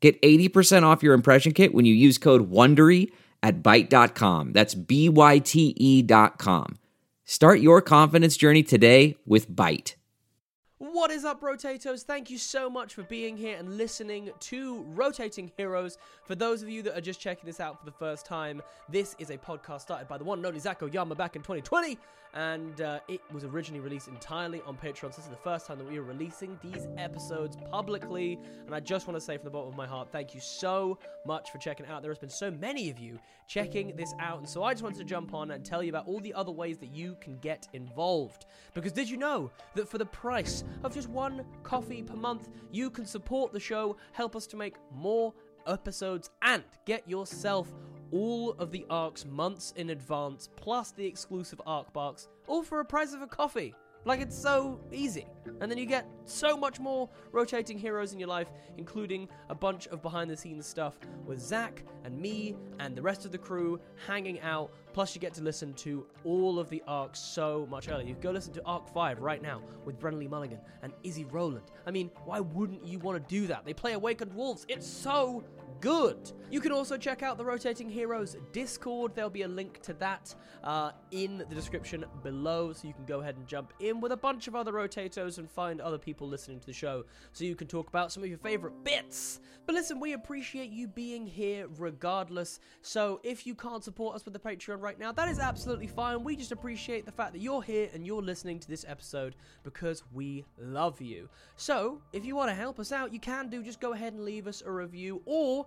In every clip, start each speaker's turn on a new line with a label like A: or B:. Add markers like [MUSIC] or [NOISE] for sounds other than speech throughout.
A: Get 80% off your impression kit when you use code WONDERY at Byte.com. That's B-Y-T-E dot com. Start your confidence journey today with Byte.
B: What is up, Rotators? Thank you so much for being here and listening to Rotating Heroes. For those of you that are just checking this out for the first time, this is a podcast started by the one and only Zac Oyama back in 2020, and uh, it was originally released entirely on Patreon. So this is the first time that we are releasing these episodes publicly, and I just want to say from the bottom of my heart, thank you so much for checking out. There has been so many of you checking this out, and so I just wanted to jump on and tell you about all the other ways that you can get involved. Because did you know that for the price of just one coffee per month, you can support the show, help us to make more episodes, and get yourself all of the arcs months in advance, plus the exclusive arc barks, all for a price of a coffee. Like it's so easy. And then you get so much more rotating heroes in your life, including a bunch of behind the scenes stuff with Zac and me and the rest of the crew hanging out. Plus, you get to listen to all of the arcs so much earlier. You go listen to Arc 5 right now with Brennan Lee Mulligan and Izzy Rowland. I mean, why wouldn't you want to do that? They play Awakened Wolves. It's so good. You can also check out the Rotating Heroes Discord. There'll be a link to that uh, in the description below, so you can go ahead and jump in with a bunch of other rotators and find other people listening to the show, so you can talk about some of your favorite bits. But listen, we appreciate you being here regardless. So if you can't support us with the Patreon right now, that is absolutely fine. We just appreciate the fact that you're here and you're listening to this episode because we love you. So if you want to help us out, you can do just go ahead and leave us a review or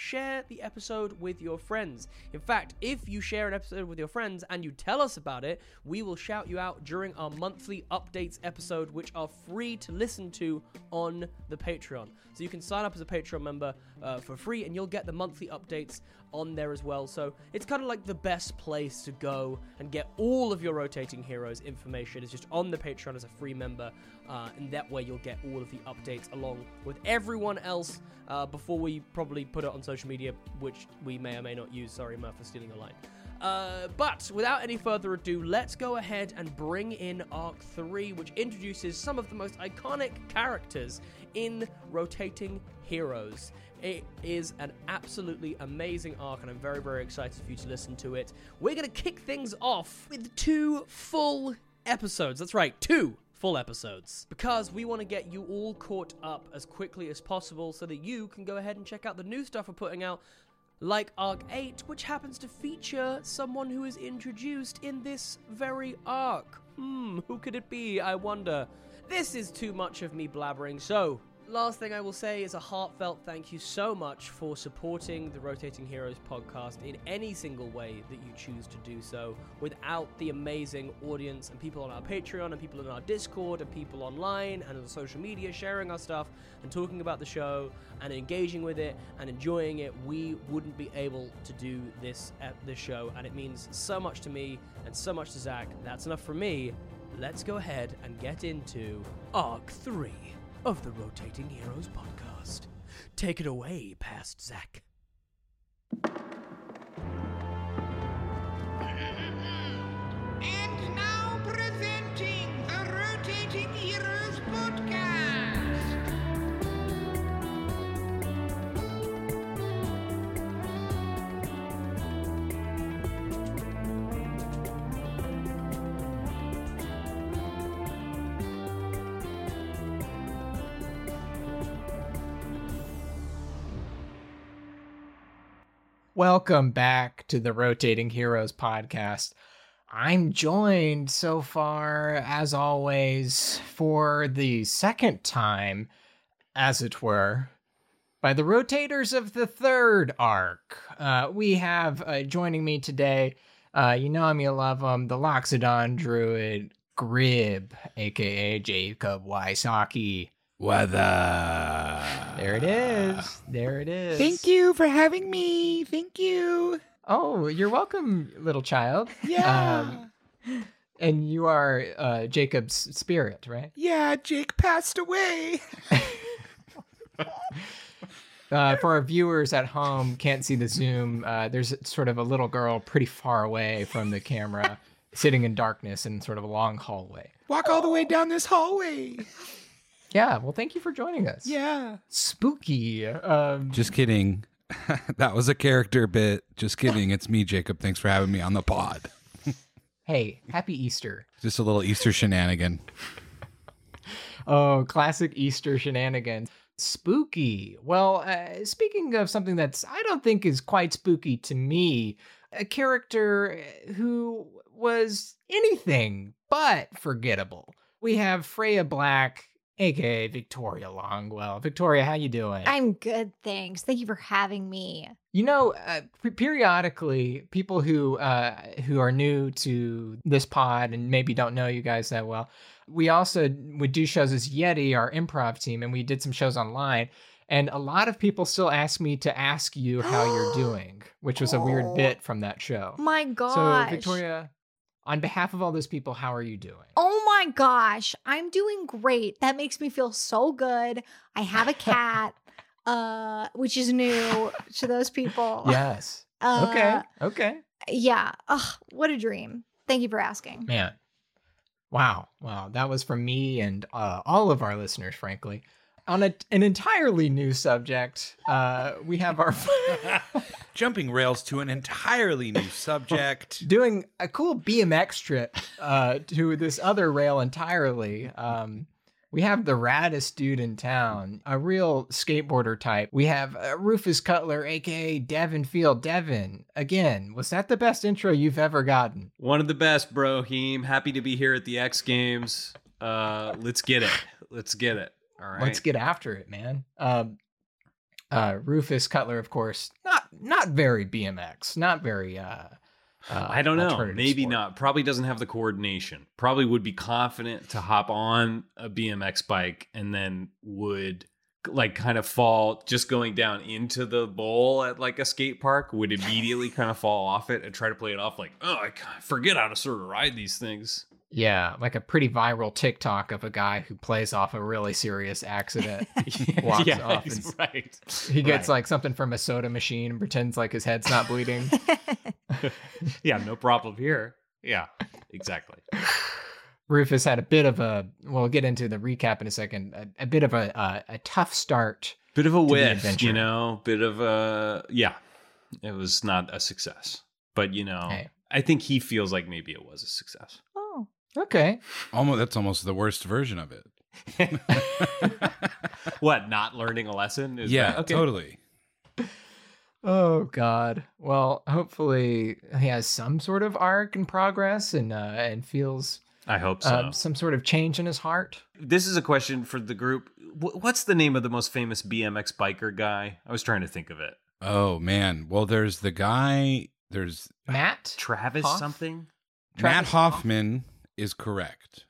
B: share the episode with your friends. In fact, if you share an episode with your friends and you tell us about it, we will shout you out during our monthly updates episode, which are free to listen to on the Patreon. So you can sign up as a Patreon member uh, for free and you'll get the monthly updates on there as well. So it's kind of like the best place to go and get all of your rotating heroes information is just on the Patreon as a free member. Uh, and that way you'll get all of the updates along with everyone else uh, before we probably put it on social media, which we may or may not use. Sorry, Murph, for stealing a line. Uh, but without any further ado, let's go ahead and bring in Arc 3, which introduces some of the most iconic characters in Rotating Heroes. It is an absolutely amazing arc, and I'm very, very excited for you to listen to it. We're going to kick things off with two full episodes. That's right, two full episodes. Because we want to get you all caught up as quickly as possible so that you can go ahead and check out the new stuff we're putting out like Arc 8, which happens to feature someone who is introduced in this very arc. Hmm, who could it be, I wonder? This is too much of me blabbering, so last thing I will say is a heartfelt thank you so much for supporting the Rotating Heroes podcast in any single way that you choose to do so. Without the amazing audience and people on our Patreon and people in our Discord and people online and on social media sharing our stuff and talking about the show and engaging with it and enjoying it, we wouldn't be able to do this at this show. And it means so much to me and so much to Zac. That's enough for me. Let's go ahead and get into Arc 3 of the Rotating Heroes podcast. Take it away, past
C: Zac.
D: Welcome back to the Rotating Heroes podcast. I'm joined so far, as always, for the second time, as it were, by the rotators of the third arc. Uh, we have uh, joining me today, uh, you know him, you love him, the Loxodon druid, Grib, aka Jacob Wysocki.
E: Weather.
D: There it is. There it is.
E: Thank you for having me. Thank you.
D: Oh, you're welcome, little child.
E: Yeah.
D: Um, and you are uh, Jacob's spirit, right?
E: yeah, Jake passed away. [LAUGHS]
D: Uh, for our viewers at home, can't see the zoom. Uh, there's sort of a little girl pretty far away from the camera, sitting in darkness in sort of a long hallway.
E: Walk all the way down this hallway.
D: Yeah, well, thank you for joining us.
E: Yeah.
D: Spooky. Um,
E: Just kidding. [LAUGHS] that was a character bit. Just kidding. It's me, Jacob. Thanks for having me on the pod. [LAUGHS]
D: hey, happy Easter.
E: Just a little Easter shenanigan. [LAUGHS]
D: Oh, classic Easter shenanigans. Spooky. Well, uh, speaking of something that's I don't think is quite spooky to me, a character who was anything but forgettable. We have Fraeya Black, aka Victoria Longwell. Victoria, how you doing?
F: I'm good, thanks. Thank you for having me.
D: You know, uh, pe- periodically, people who uh, who are new to this pod and maybe don't know you guys that well, we also would do shows as Yeti, our improv team, and we did some shows online. And a lot of people still ask me to ask you how you're [GASPS] doing, which was a weird
F: Oh.
D: bit from that show.
F: My God,
D: So, Victoria, on behalf of all those people, how are you doing?
F: Oh my gosh, I'm doing great. That makes me feel so good. I have a cat, [LAUGHS] uh, which is new to those people.
D: Yes. [LAUGHS]
F: Uh,
D: okay. Okay.
F: Yeah. Ugh, what a dream. Thank you for asking.
D: Man. Wow. Wow. That was from me and uh, all of our listeners, frankly. On a, an entirely new subject, uh, we have our [LAUGHS]
E: Jumping rails to an entirely new subject. [LAUGHS]
D: doing a cool BMX trip uh, to this other rail entirely. Um, we have the raddest dude in town, a real skateboarder type. We have uh, Rufus Cutler, aka Devin Field. Devin, again, was that the best intro you've ever gotten?
G: One of the best, bro. Heem. Happy to be here at the X Games. Uh, let's get it. Let's get it. All right.
D: Let's get after it, man. Um, uh, Rufus Cutler, of course, not very BMX, not very. Uh, uh,
G: I don't know. Maybe
D: sport.
G: not. Probably doesn't have the coordination. Probably would be confident to hop on a BMX bike and then would like kind of fall just going down into the bowl at like a skate park would immediately kind of fall off it and try to play it off like oh I forget how to sort of ride these things
D: Yeah, like a pretty viral TikTok of a guy who plays off a really serious accident. [LAUGHS] [LAUGHS] Walks
G: yeah,
D: off
G: he's
D: and-
G: right
D: He gets
G: Right.
D: like something from a soda machine and pretends like his head's not bleeding. [LAUGHS]
G: yeah no problem here yeah exactly
D: Rufus had a bit of a. We'll get into the recap in a second. A, a bit of a uh, a tough start.
G: bit of a
D: the
G: whiff you know bit of a yeah it was not a success but you know
D: Hey.
G: i think he feels like maybe it was a success.
D: Okay.
E: Almost that's almost the worst version of it. [LAUGHS]
G: what not learning a lesson is
E: yeah,
G: that- okay.
E: totally.
D: Oh God. Well, hopefully he has some sort of arc and progress, and uh, and feels
G: i hope so
D: um, some sort of change in his heart.
G: this is a question for the group Wh- what's the name of the most famous bmx biker guy i was trying to think of it
E: Oh man. Well, there's the guy. There's
D: Matt.
G: travis
D: Hoff?
G: something
E: Matt
D: Hoffman. Hoff?
E: Hoffman is correct.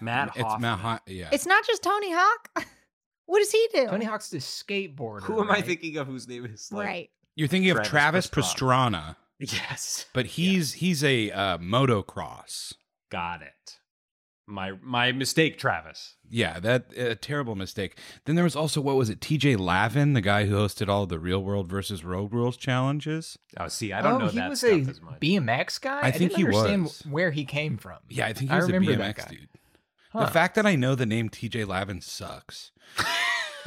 G: Matt [LAUGHS]
E: It's Matt. Ho- yeah.
F: It's not just Tony Hawk. [LAUGHS] what does he do?
D: Tony Hawk's the skateboarder.
G: who am i thinking of whose name is like
F: right.
E: You're thinking of
G: Travis
E: Travis Pastrana,
G: yes
E: but he's he's a uh, motocross.
G: got it my my mistake travis
E: Yeah, that a terrible mistake. Then there was also what was it? T.J. Lavin, the guy who hosted all the Real World versus Road Rules challenges.
G: oh see i don't
D: oh,
G: know
D: he
G: that
D: was
G: stuff
D: a
G: as much
D: BMX guy.
E: I think
D: didn't
E: he
D: understand
E: was.
D: where he came from.
E: Yeah, I think he
D: I
E: was a
D: remember
E: BMX dude.
D: Huh.
E: The fact that I know the name T.J. Lavin sucks.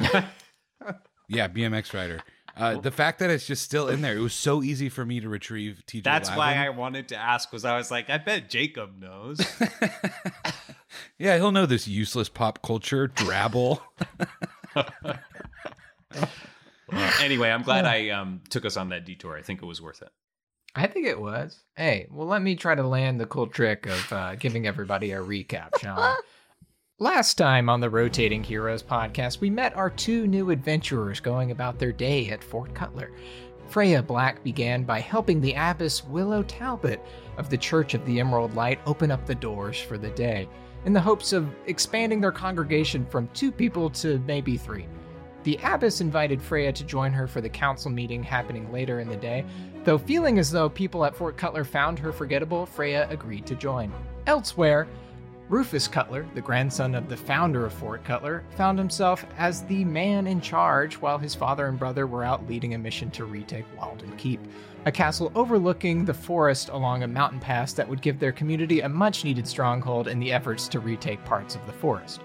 E: [LAUGHS] yeah, BMX rider. Uh, the fact that it's just still in there, it was so easy for me to retrieve T.J. Lavin.
G: That's
E: Lavin.
G: why I wanted to ask. Was I was like, I bet Jacob knows. [LAUGHS]
E: yeah, he'll know this useless pop culture drabble. [LAUGHS]
G: anyway, I'm glad I um, took us on that detour. I think it was worth it.
D: I think it was. Hey, well, let me try to land the cool trick of uh, giving everybody a recap, shall [LAUGHS] we? Last time on the Rotating Heroes podcast, we met our two new adventurers going about their day at Fort Cutler. Fraeya Black began by helping the abbess Willow Talbot of the Church of the Emerald Light open up the doors for the day. In the hopes of expanding their congregation from two people to maybe three. The abbess invited Fraeya to join her for the council meeting happening later in the day, though feeling as though people at Fort Cutler found her forgettable, Fraeya agreed to join. Elsewhere, Rufus Cutler, the grandson of the founder of Fort Cutler, found himself as the man in charge while his father and brother were out leading a mission to retake Walden Keep, a castle overlooking the forest along a mountain pass that would give their community a much needed stronghold in the efforts to retake parts of the forest.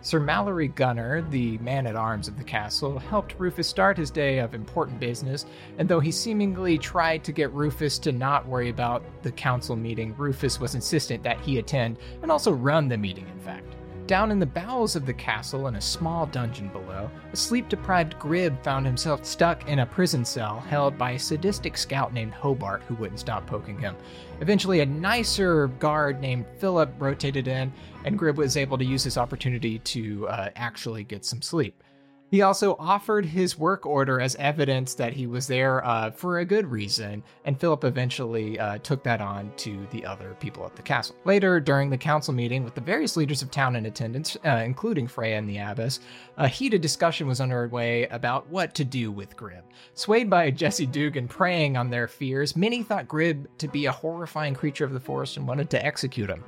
D: Sir Mallory Gunner, the man at arms of the castle, helped Rufus start his day of important business, and though he seemingly tried to get Rufus to not worry about the council meeting, Rufus was insistent that he attend and also run the meeting, in fact. Down in the bowels of the castle, in a small dungeon below, a sleep deprived Grib found himself stuck in a prison cell held by a sadistic scout named Hobart who wouldn't stop poking him. Eventually, a nicer guard named Philip rotated in, and Grib was able to use this opportunity to uh, actually get some sleep. He also offered his work order as evidence that he was there uh, for a good reason, and Philip eventually uh, took that on to the other people at the castle. Later, during the council meeting with the various leaders of town in attendance, uh, including Fraeya and the abbess, a heated discussion was underway about what to do with Grib. Swayed by [LAUGHS] Jesse Dugan preying on their fears, many thought Grib to be a horrifying creature of the forest and wanted to execute him.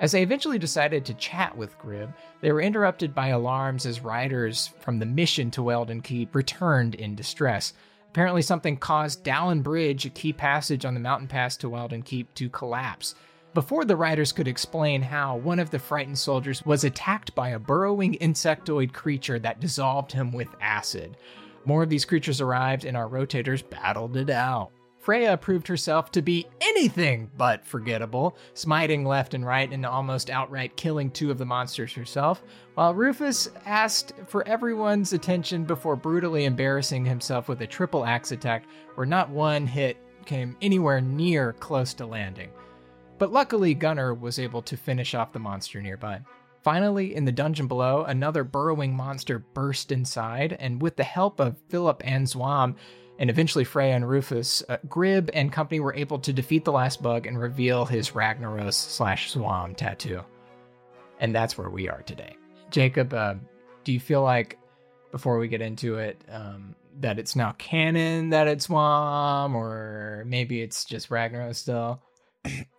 D: As they eventually decided to chat with Grib, they were interrupted by alarms as riders from the mission to Weldon Keep returned in distress. Apparently, something caused Dallin Bridge, a key passage on the mountain pass to Weldon Keep, to collapse. Before the riders could explain how, one of the frightened soldiers was attacked by a burrowing insectoid creature that dissolved him with acid. More of these creatures arrived, and our rotators battled it out. Fraeya proved herself to be anything but forgettable, smiting left and right and almost outright killing two of the monsters herself, while Rufus asked for everyone's attention before brutally embarrassing himself with a triple axe attack where not one hit came anywhere near close to landing. But luckily, Gunner was able to finish off the monster nearby. Finally, in the dungeon below, another burrowing monster burst inside, and with the help of Philip and Zwam, and eventually Fraeya and Rufus, uh, Grib and company were able to defeat the last bug and reveal his Ragnaros slash Swam tattoo. And that's where we are today. Jacob, uh, do you feel like, before we get into it, um, that it's now canon that it's Swam, or maybe it's just Ragnaros still?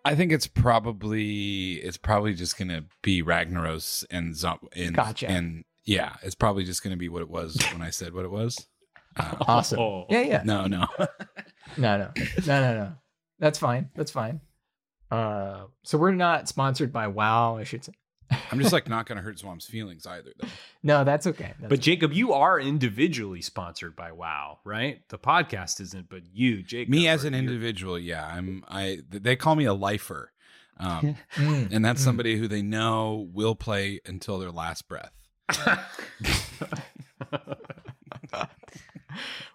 E: I think it's probably it's probably just gonna be Ragnaros and Zom- and,
D: Gotcha.
E: and yeah, it's probably just gonna be what it was when I said what it was. Uh, [LAUGHS]
D: Awesome.
G: Oh.
D: Yeah, yeah.
E: no, no. [LAUGHS]
D: No, no, no, no, no. That's fine. That's fine. Uh, so we're not sponsored by WoW, I should say.
E: I'm just like [LAUGHS] not gonna hurt Swam's feelings either, though.
D: No, that's okay. That's
G: But Jacob, you are individually sponsored by WoW, right? The podcast isn't, but you, Jacob,
E: Me as an
G: you're-
E: individual, yeah, I'm. I they call me a lifer, um,
D: Mm,
E: and that's
D: mm.
E: somebody who they know will play until their last breath.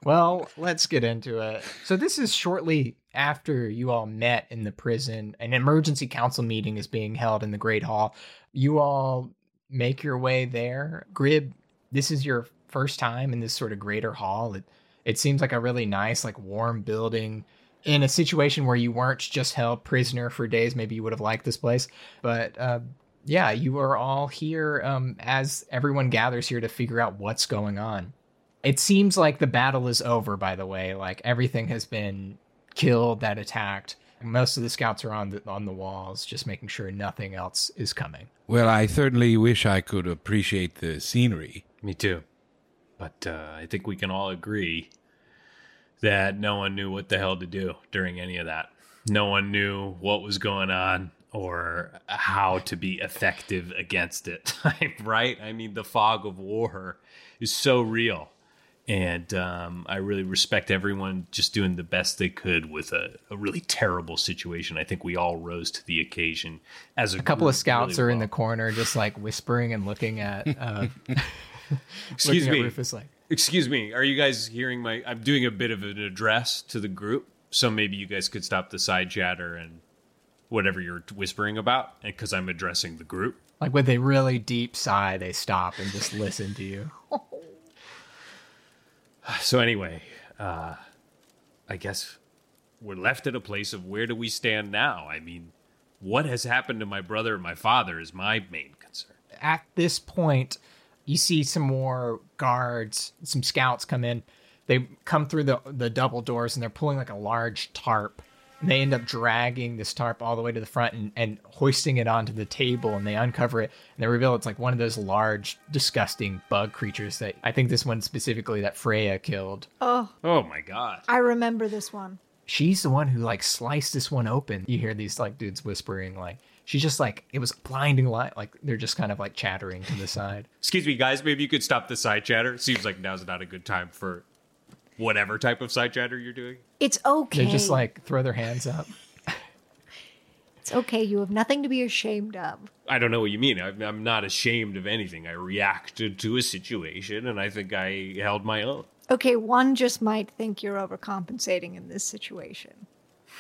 D: Well, let's get into it. So this is shortly after you all met in the prison. An emergency council meeting is being held in the Great Hall. You all make your way there. Grib, this is your first time in this sort of greater hall. It it seems like a really nice, like warm building in a situation where you weren't just held prisoner for days. Maybe you would have liked this place, but uh, yeah, you are all here um, as everyone gathers here to figure out what's going on. It seems like the battle is over, by the way. Like everything has been killed that attacked. Most of the scouts are on the on the walls, just making sure nothing else is coming.
E: Well, I certainly wish I could appreciate the scenery.
G: Me too. But uh, I think we can all agree that no one knew what the hell to do during any of that. No one knew what was going on or how to be effective against it, [LAUGHS] right? I mean, the fog of war is so real. And um, I really respect everyone just doing the best they could with a, a really terrible situation. I think we all rose to the occasion. As a,
D: A couple of scouts
G: really
D: are in the corner, just like whispering and looking at. Uh, [LAUGHS] [LAUGHS]
G: Excuse
D: looking
G: me.
D: At Rufus, like
G: Excuse me. Are you guys hearing my? I'm doing a bit of an address to the group, so maybe you guys could stop the side chatter and whatever you're whispering about, because I'm addressing the group.
D: like with a really deep sigh, they stop and just listen to you. [LAUGHS] [SIGHS]
G: So anyway, uh, I guess we're left at a place of where do we stand now? I mean, what has happened to my brother and my father is my main concern.
D: at this point, you see some more guards, some scouts come in. They come through the the double doors and they're pulling like a large tarp. And they end up dragging this tarp all the way to the front and, and hoisting it onto the table and they uncover it and they reveal it's like one of those large, disgusting bug creatures that I think this one specifically that Fraeya killed.
F: Oh,
G: Oh my god.
F: I remember this one.
D: She's the one who like sliced this one open. You hear these like dudes whispering like she's just like it was blinding light like they're just kind of like chattering to the side.
G: Excuse me, guys. Maybe you could stop the side chatter. Seems like now's not a good time for whatever type of side chatter you're doing.
F: It's okay.
D: They just like throw their hands up. [LAUGHS]
F: it's okay. You have nothing to be ashamed of.
G: I don't know what you mean. I'm, I'm not ashamed of anything. I reacted to a situation, and I think I held my own.
F: Okay, one just might think you're overcompensating in this situation.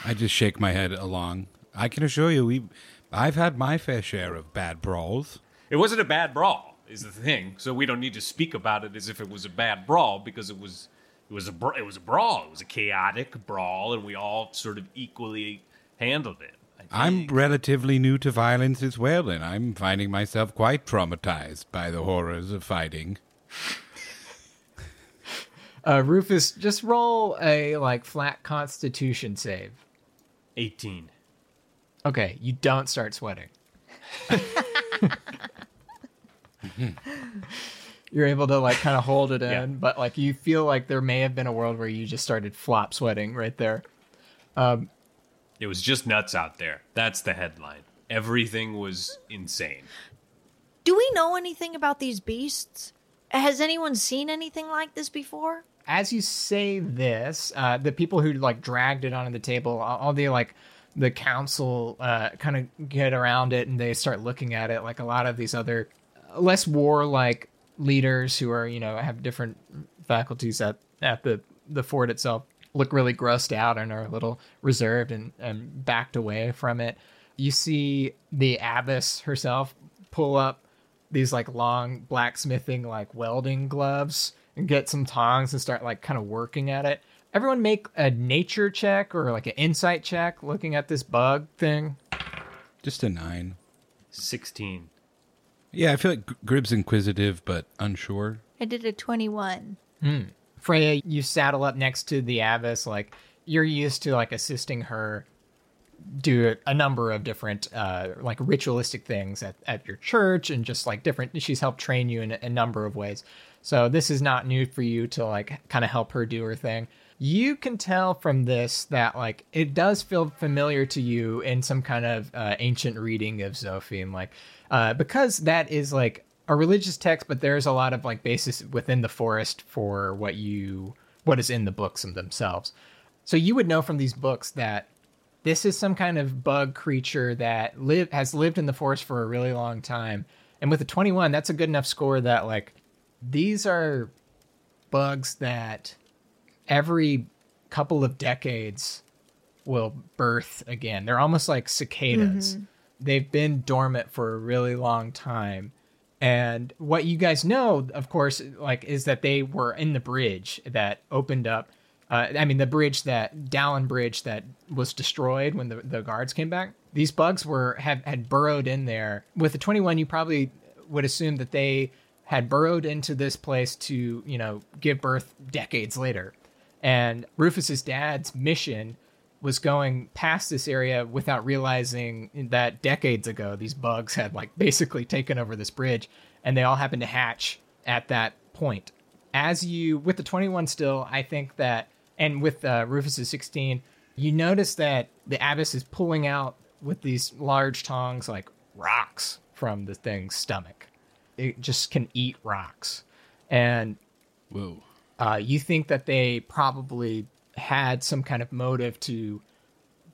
E: I just shake my head along. I can assure you, we, I've had my fair share of bad brawls.
G: It wasn't a bad brawl, is the thing. So we don't need to speak about it as if it was a bad brawl because it was. It was a bra- it was a brawl. It was a chaotic brawl, and we all sort of equally handled it. I
E: I'm relatively new to violence as well, and I'm finding myself quite traumatized by the horrors of fighting.
D: Uh, Rufus, just roll a like flat Constitution save.
G: 18.
D: Okay, you don't start sweating. [LAUGHS] [LAUGHS] You're able to like kind of hold it [LAUGHS] in,
G: Yeah.
D: but like you feel like there may have been a world where you just started flop sweating right there.
G: It was just nuts out there. That's the headline. Everything was insane.
F: Do we know anything about these beasts? Has anyone seen anything like this before?
D: as you say this, uh, the people who like dragged it onto the table, all all the like the council uh, kind of get around it and they start looking at it like a lot of these other uh, less warlike leaders who are you know have different faculties at at the the fort itself look really grossed out and are a little reserved and, and backed away from it. You see the abbess herself pull up these like long blacksmithing like welding gloves and get some tongs and start like kind of working at it. Everyone make a nature check or like an insight check looking at this bug thing.
E: Just a nine.
G: 16.
E: Yeah, I feel like G- Grib's inquisitive but unsure.
F: I did a 21.
D: Fraeya, you saddle up next to the abbess like you're used to like assisting her do a number of different uh like ritualistic things at, at your church and just like different she's helped train you in a, a number of ways so this is not new for you to like kind of help her do her thing you can tell from this that like it does feel familiar to you in some kind of uh, ancient reading of Zophim, like uh, because that is like a religious text, but there's a lot of like basis within the forest for what you what is in the books themselves. So you would know from these books that this is some kind of bug creature that live has lived in the forest for a really long time. And with a 21, that's a good enough score that like these are bugs that every couple of decades will birth again. They're almost like cicadas. They've been dormant for a really long time. And what you guys know, of course, like is that they were in the bridge that opened up. Uh, I mean, the bridge that Dallin Bridge that was destroyed when the, the guards came back. These bugs were have had burrowed in there. With the twenty one, you probably would assume that they had burrowed into this place to you know give birth decades later. And Rufus's dad's mission was going past this area without realizing that decades ago these bugs had like basically taken over this bridge and they all happened to hatch at that point. As you with the 21 still i think that and with uh, rufus's 16 you notice that the abbess is pulling out with these large tongs like rocks from the thing's stomach. It just can eat rocks. And
E: Whoa.
D: uh, you think that they probably had some kind of motive to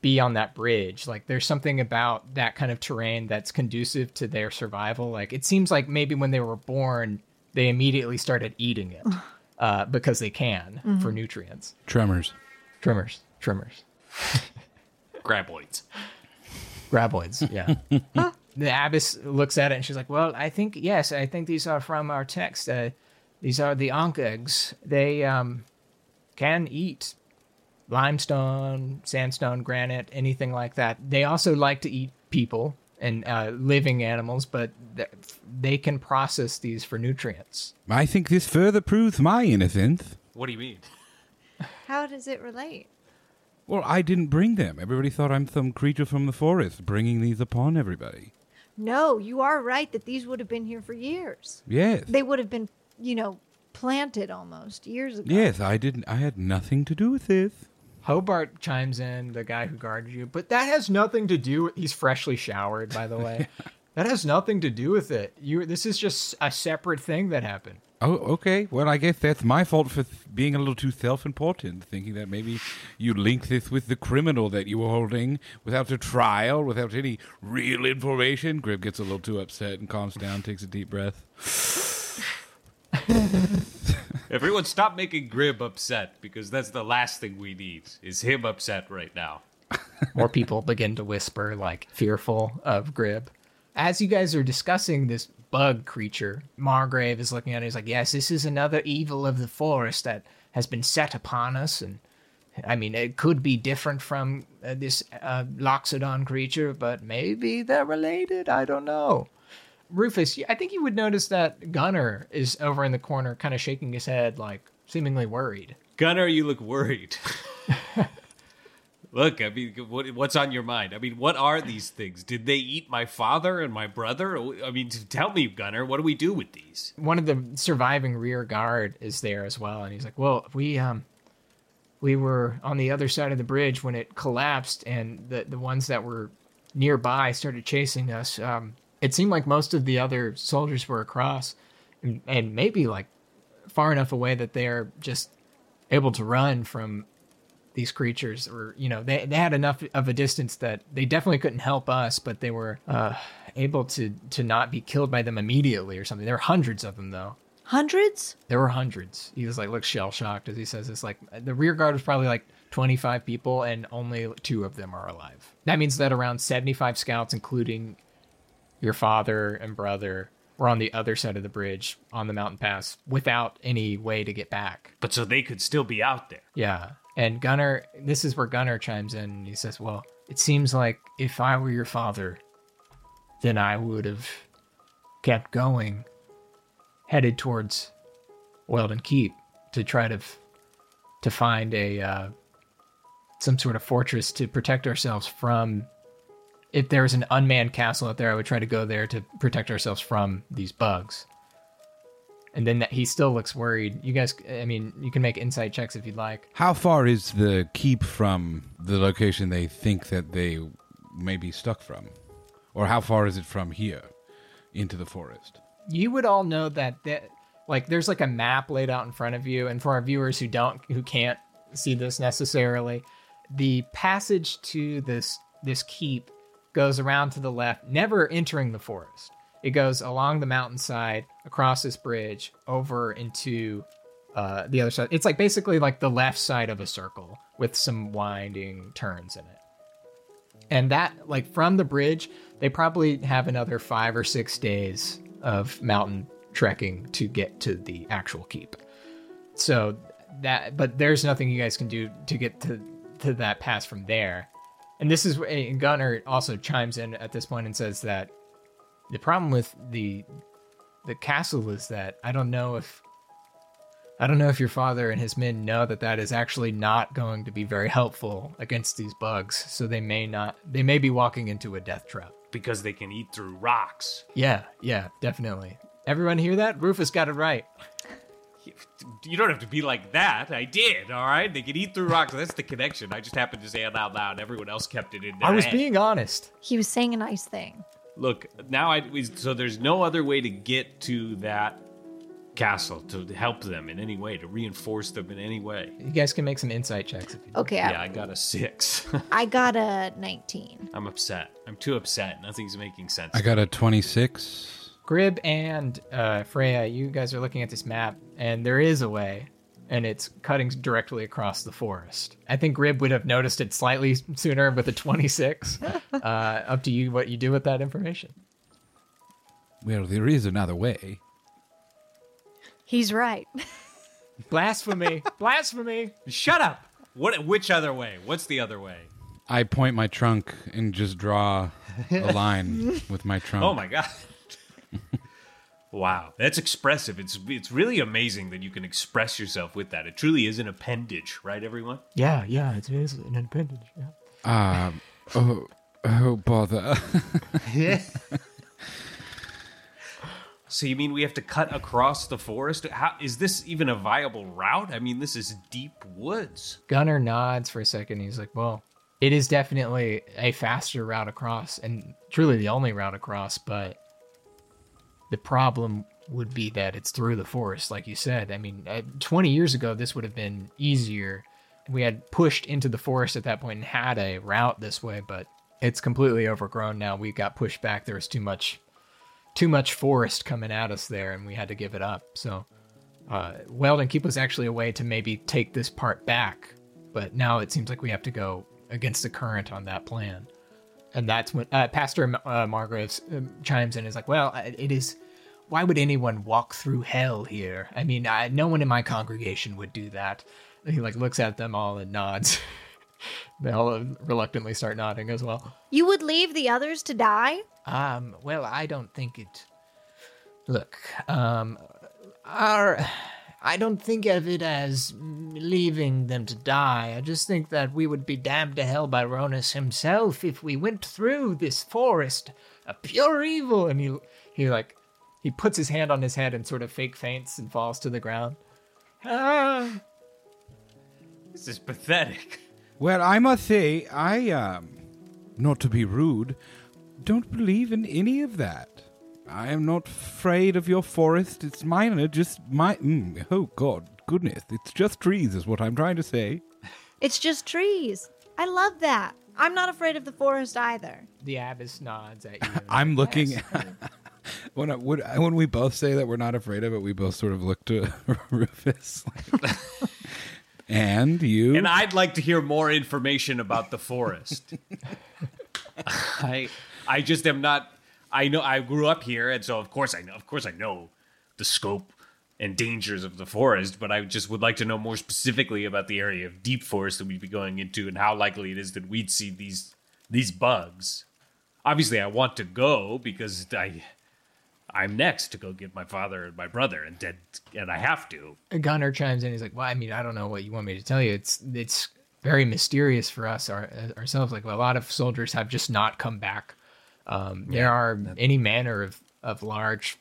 D: be on that bridge. Like there's something about that kind of terrain that's conducive to their survival. Like it seems like maybe when they were born, they immediately started eating it uh, because they can for nutrients.
E: Tremors.
D: Trimmers, trimmers, [LAUGHS]
G: Graboids.
D: graboids. Yeah. [LAUGHS] the abbess looks at it and she's like, "Well, I think yes, I think these are from our text. Uh, these are the Ankhegs. They um, can eat limestone, sandstone, granite, anything like that. They also like to eat people and uh, living animals, but th- they can process these for nutrients.
E: I think this further proves my innocence.
G: What do you mean? [LAUGHS]
F: How does it relate?
E: Well, I didn't bring them. Everybody thought I'm some creature from the forest bringing these upon everybody.
F: No, you are right that these would have been here for years.
E: Yes.
F: They would have been, you know, planted almost years ago.
E: Yes, I didn't. I had nothing to do with this.
D: Hobart chimes in, the guy who guarded you, but that has nothing to do. With, He's freshly showered, by the way. [LAUGHS] that has nothing to do with it. You. This is just a separate thing that happened.
E: Oh, okay. Well, I guess that's my fault for th- being a little too self-important, thinking that maybe you link this with the criminal that you were holding without a trial, without any real information. Grib gets a little too upset and calms down, takes a deep breath. [LAUGHS]
G: Everyone stop making Grib upset because that's the last thing we need is him upset right now.
D: More people begin to whisper, like fearful of Grib. As you guys are discussing this bug creature, Margrave is looking at it. He's like, "Yes, this is another evil of the forest that has been set upon us, and I mean, it could be different from uh, this uh, Loxodon creature, but maybe they're related. I don't know." Rufus, I think you would notice that Gunner is over in the corner, kind of shaking his head, like seemingly worried.
G: Gunner, you look worried. [LAUGHS] look, I mean, what, what's on your mind? I mean, what are these things? Did they eat my father and my brother? I mean, tell me, Gunner, what do we do with these?
D: one of the surviving rear guard is there as well and he's like well we um we were on the other side of the bridge when it collapsed and the the ones that were nearby started chasing us um it seemed like most of the other soldiers were across and, and maybe like far enough away that they're just able to run from these creatures or you know they, they had enough of a distance that they definitely couldn't help us but they were uh, able to to not be killed by them immediately or something. There were hundreds of them though.
F: Hundreds?
D: there were hundreds. He was like looks shell shocked as he says it's like the rear guard was probably like 25 people and only two of them are alive. That means that around 75 scouts including your father and brother were on the other side of the bridge on the mountain pass without any way to get back
G: But so they could still be out there.
D: yeah. And Gunner, this is where Gunner chimes in and he says, Well, it seems like if I were your father, then I would have kept going, headed towards Weldon Keep to try to f- to find a uh, some sort of fortress to protect ourselves from. If there's an unmanned castle out there, I would try to go there to protect ourselves from these bugs. And then that he still looks worried. You guys, I mean, you can make insight checks if you'd like.
E: How far is the keep from the location they think that they may be stuck from? Or how far is it from here into the forest?
D: you would all know that that like there's like a map laid out in front of you and for our viewers who don't who can't see this necessarily the passage to this this keep goes around to the left never entering the forest. It goes along the mountainside across this bridge over into uh, the other side. It's like basically like the left side of a circle with some winding turns in it. And that like from the bridge they probably have another five or six days of mountain trekking to get to the actual keep. So that but there's nothing you guys can do to get to to that pass from there and this is and gunner also chimes in at this point and says that the problem with the the castle is that i don't know if I don't know if your father and his men know that that is actually not going to be very helpful against these bugs, so they may not they may be walking into a death trap.
G: Because they can eat through rocks.
D: Yeah, yeah, definitely. Everyone hear that? Rufus got it right.
G: You don't have to be like that. I did, all right? They can eat through rocks. That's the connection. I just happened to say it out loud. Everyone else kept it in their
D: I was
G: head.
D: being honest.
F: He was saying a nice thing.
G: Look, now I we- so there's no other way to get to that castle to help them in any way, to reinforce them in any way.
D: You guys can make some insight checks if you
F: Okay,
G: Yeah,
F: I,
G: I got a six. [LAUGHS]
F: I got a 19.
G: I'm upset. I'm too upset. Nothing's making sense.
E: I got a 26.
D: Grib and uh, Fraeya, you guys are looking at this map, and there is a way, and it's cutting directly across the forest. I think Grib would have noticed it slightly sooner with a 26. [LAUGHS] uh, up to you what you do with that information.
E: Well, there is another way.
F: He's right. [LAUGHS]
D: Blasphemy! Blasphemy!
G: Shut up. What? Which other way? What's the other way?
E: I point my trunk and just draw a line [LAUGHS] with my trunk.
G: Oh my god. [LAUGHS] wow, that's expressive. It's it's really amazing that you can express yourself with that. It truly is an appendage, right everyone?
D: Yeah, yeah, it is an appendage. Yeah.
E: Um, oh, oh, bother. yeah. [LAUGHS]
G: So you mean we have to cut across the forest? How is this even a viable route? I mean, this is deep woods.
D: Gunner nods for a second. He's like, "Well, it is definitely a faster route across, and truly the only route across. But the problem would be that it's through the forest, like you said. I mean, uh, 20 years ago, this would have been easier. We had pushed into the forest at that point and had a route this way, but it's completely overgrown now. We got pushed back. There was too much, too much forest coming at us there, and we had to give it up. So, uh, Weldon Keep was actually a way to maybe take this part back, but now it seems like we have to go against the current on that plan. And that's when uh, Pastor uh, Margraves um, chimes in. and Is like, well, it is. Why would anyone walk through hell here? I mean, I, no one in my congregation would do that. And he like looks at them all and nods. [LAUGHS] they all reluctantly start nodding as well.
F: You would leave the others to die?
D: Um, well, I don't think it. Look, um, our. I don't think of it as leaving them to die. I just think that we would be damned to hell by Ronus himself if we went through this forest of pure evil. And he, he like, he puts his hand on his head and sort of fake faints and falls to the ground. Ah,
G: This is pathetic.
E: Well, I must say, I, um, not to be rude, don't believe in any of that. I am not afraid of your forest. It's minor, just my. Mm, oh, God, goodness. It's just trees, is what I'm trying to say.
F: It's just trees. I love that. I'm not afraid of the forest either.
D: the abbess nods at you. [LAUGHS]
E: I'm looking. [LAUGHS] When, I, when, when we both say that we're not afraid of it, we both sort of look to [LAUGHS] Rufus. and you.
G: And I'd like to hear more information about the forest. I I just am not I know I grew up here and so of course I know of course I know the scope and dangers of the forest, but I just would like to know more specifically about the area of deep forest that we'd be going into and how likely it is that we'd see these these bugs. Obviously I want to go because I I'm next to go get my father and my brother and dead and I have to.
D: Gunner chimes in. He's like, "Well, I mean, I don't know what you want me to tell you. It's it's very mysterious for us our, ourselves. Like a lot of soldiers have just not come back. Um, there are any manner of of large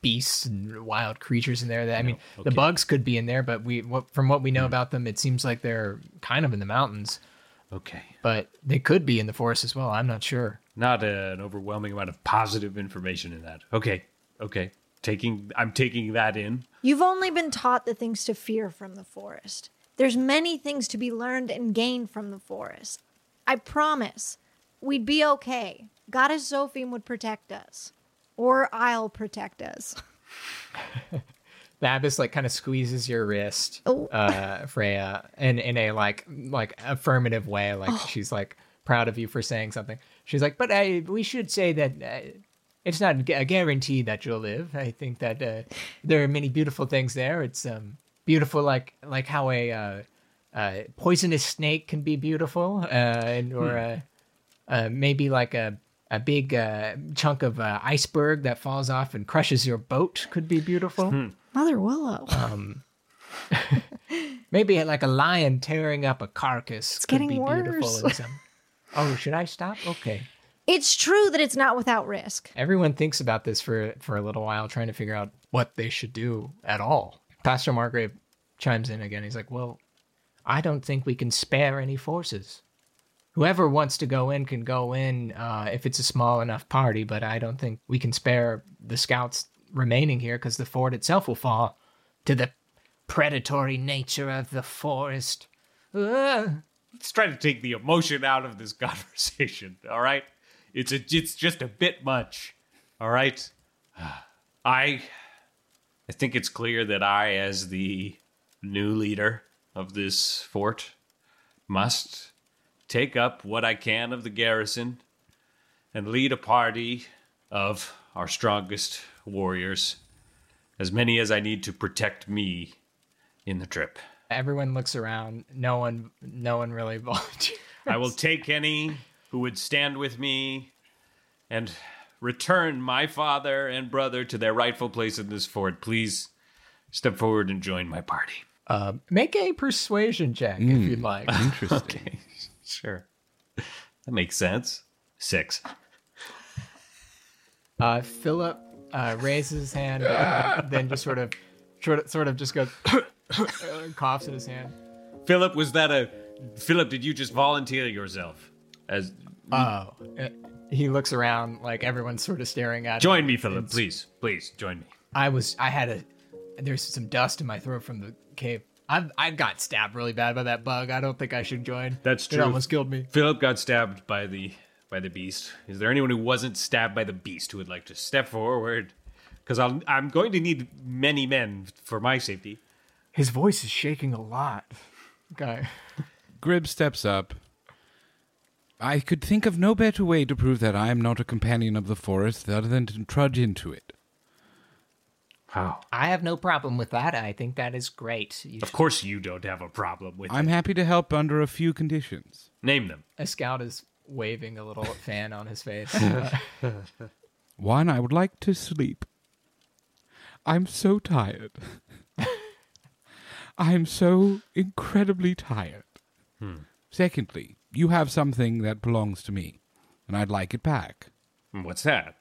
D: beasts and wild creatures in there. That I mean, the
G: okay.
D: bugs could be in there, but we what, from what we know about them, it seems like they're kind of in the mountains.
G: Okay.
D: But they could be in the forest as well. I'm not sure.
G: not an overwhelming amount of positive information in that. Okay, okay, taking I'm taking that in.
F: You've only been taught the things to fear from the forest. There's many things to be learned and gained from the forest. I promise, we'd be okay. Goddess Zophim would protect us. Or I'll protect us. [LAUGHS]
D: The like kind of squeezes your wrist,
F: Oh.
D: uh, Fraeya, in in a like like affirmative way, like
F: Oh.
D: she's like proud of you for saying something. She's like, but I we should say that uh, it's not a guarantee that you'll live. I think that uh, there are many beautiful things there. It's um beautiful, like like how a uh, uh, poisonous snake can be beautiful, uh, and or uh, uh, maybe like a a big uh, chunk of uh, iceberg that falls off and crushes your boat could be beautiful.
F: Mother Willow. [LAUGHS]
D: Maybe like a lion tearing up a carcass. It's
F: getting
D: be beautiful
F: worse.
D: in some- [LAUGHS] Oh, should I stop? Okay.
F: it's true that it's not without risk.
D: Everyone thinks about this for for a little while, trying to figure out what they should do at all. Pastor Margrave chimes in again. He's like, "Well, I don't think we can spare any forces. Whoever wants to go in can go in uh, if it's a small enough party, but I don't think we can spare the scouts remaining here because the fort itself will fall to the predatory nature of the forest." Ugh.
G: Let's try to take the emotion out of this [LAUGHS] conversation. All right, it's a it's just a bit much. All right, [SIGHS] I I think it's clear that I, as the new leader of this fort, must take up what I can of the garrison and lead a party of our strongest warriors, as many as I need to protect me in the trip.
D: Everyone looks around. No one, no one really [LAUGHS] volunteers.
G: I will take any who would stand with me and return my father and brother to their rightful place in this fort. Please step forward and join my party.
D: Um, make a persuasion check if you'd like.
E: Interesting. [LAUGHS]
G: Okay, sure. That makes sense. Six.
D: Uh, Philip uh, raises his hand, uh, [LAUGHS] then just sort of, sort of, just goes, [COUGHS] coughs in his hand.
G: Philip, was that a. Philip, did you just volunteer yourself? As
D: Oh, uh, he looks around like everyone's sort of staring at. him.
G: Join me, Philip. Please, please join me.
D: I was, I had a, there's some dust in my throat from the cave. I've, I got stabbed really bad by that bug. I don't think I should join.
G: That's true.
D: It almost killed me.
G: Philip got stabbed by the by the beast. Is there anyone who wasn't stabbed by the beast who would like to step forward? Because I'm I'm going to need many men for my safety.
D: His voice is shaking a lot. Guy.
E: Grib steps up. I could think of no better way to prove that I am not a companion of the forest other than to trudge into it.
G: How?
D: I have no problem with that. I think that is great. You
G: Of course, you don't have a problem with
E: I'm
G: it.
E: happy to help under a few conditions.
G: Name them.
D: a scout is waving a little [LAUGHS] fan on his face. [LAUGHS]
E: One, I would like to sleep. I'm so tired. [LAUGHS] I'm so incredibly tired. Hmm. Secondly, you have something that belongs to me, and I'd like it back.
G: What's that?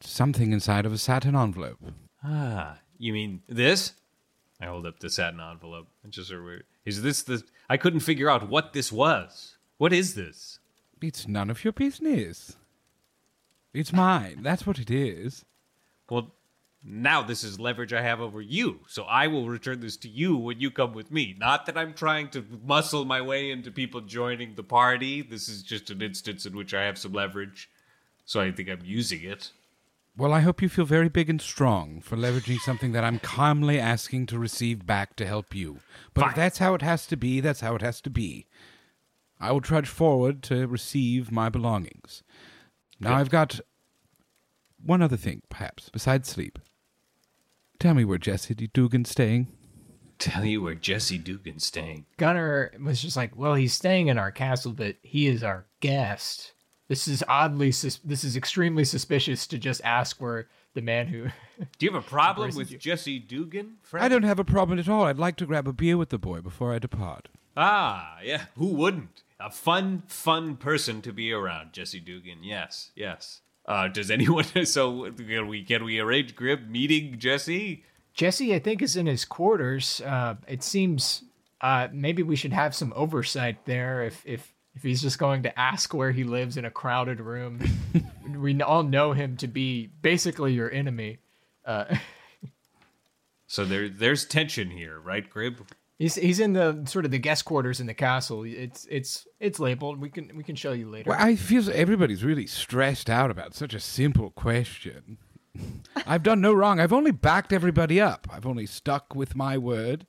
E: Something inside of a satin envelope.
G: Ah, you mean this? I hold up the satin envelope. It's just sort of weird. Is this the? I couldn't figure out what this was. What is this?
E: It's none of your business. It's mine. That's what it is.
G: Well, now this is leverage I have over you, so I will return this to you when you come with me. Not that I'm trying to muscle my way into people joining the party. This is just an instance in which I have some leverage, so I think I'm using it.
E: Well, I hope you feel very big and strong for leveraging something that I'm calmly asking to receive back to help you. But if that's how it has to be, that's how it has to be. I will trudge forward to receive my belongings. Now, I've got one other thing, perhaps, besides sleep. Tell me where Jesse Dugan's staying.
G: Tell you where Jesse Dugan's staying.
D: Gunnar was just like, "Well, he's staying in our castle, but he is our guest. This is oddly, sus- this is extremely suspicious to just ask where the man who." [LAUGHS]
G: Do you have a problem with
D: he-
G: Jesse Dugan, friend?
E: I don't have a problem at all. I'd like to grab a beer with the boy before I depart.
G: Ah, yeah. Who wouldn't? A fun, fun person to be around, Jesse Dugan. Yes, yes. Uh, does anyone? [LAUGHS] So can we can we arrange Grib meeting Jesse?
D: Jesse, I think, is in his quarters. Uh, it seems uh, maybe we should have some oversight there. If if if he's just going to ask where he lives in a crowded room, we all know him to be basically your enemy. Uh,
G: So there there's tension here, right, Grib?
D: he's he's in the sort of the guest quarters in the castle. It's it's it's labeled. We can we can show you later.
E: Well, I feel everybody's really stressed out about such a simple question. I've done no wrong. I've only backed everybody up. I've only stuck with my word.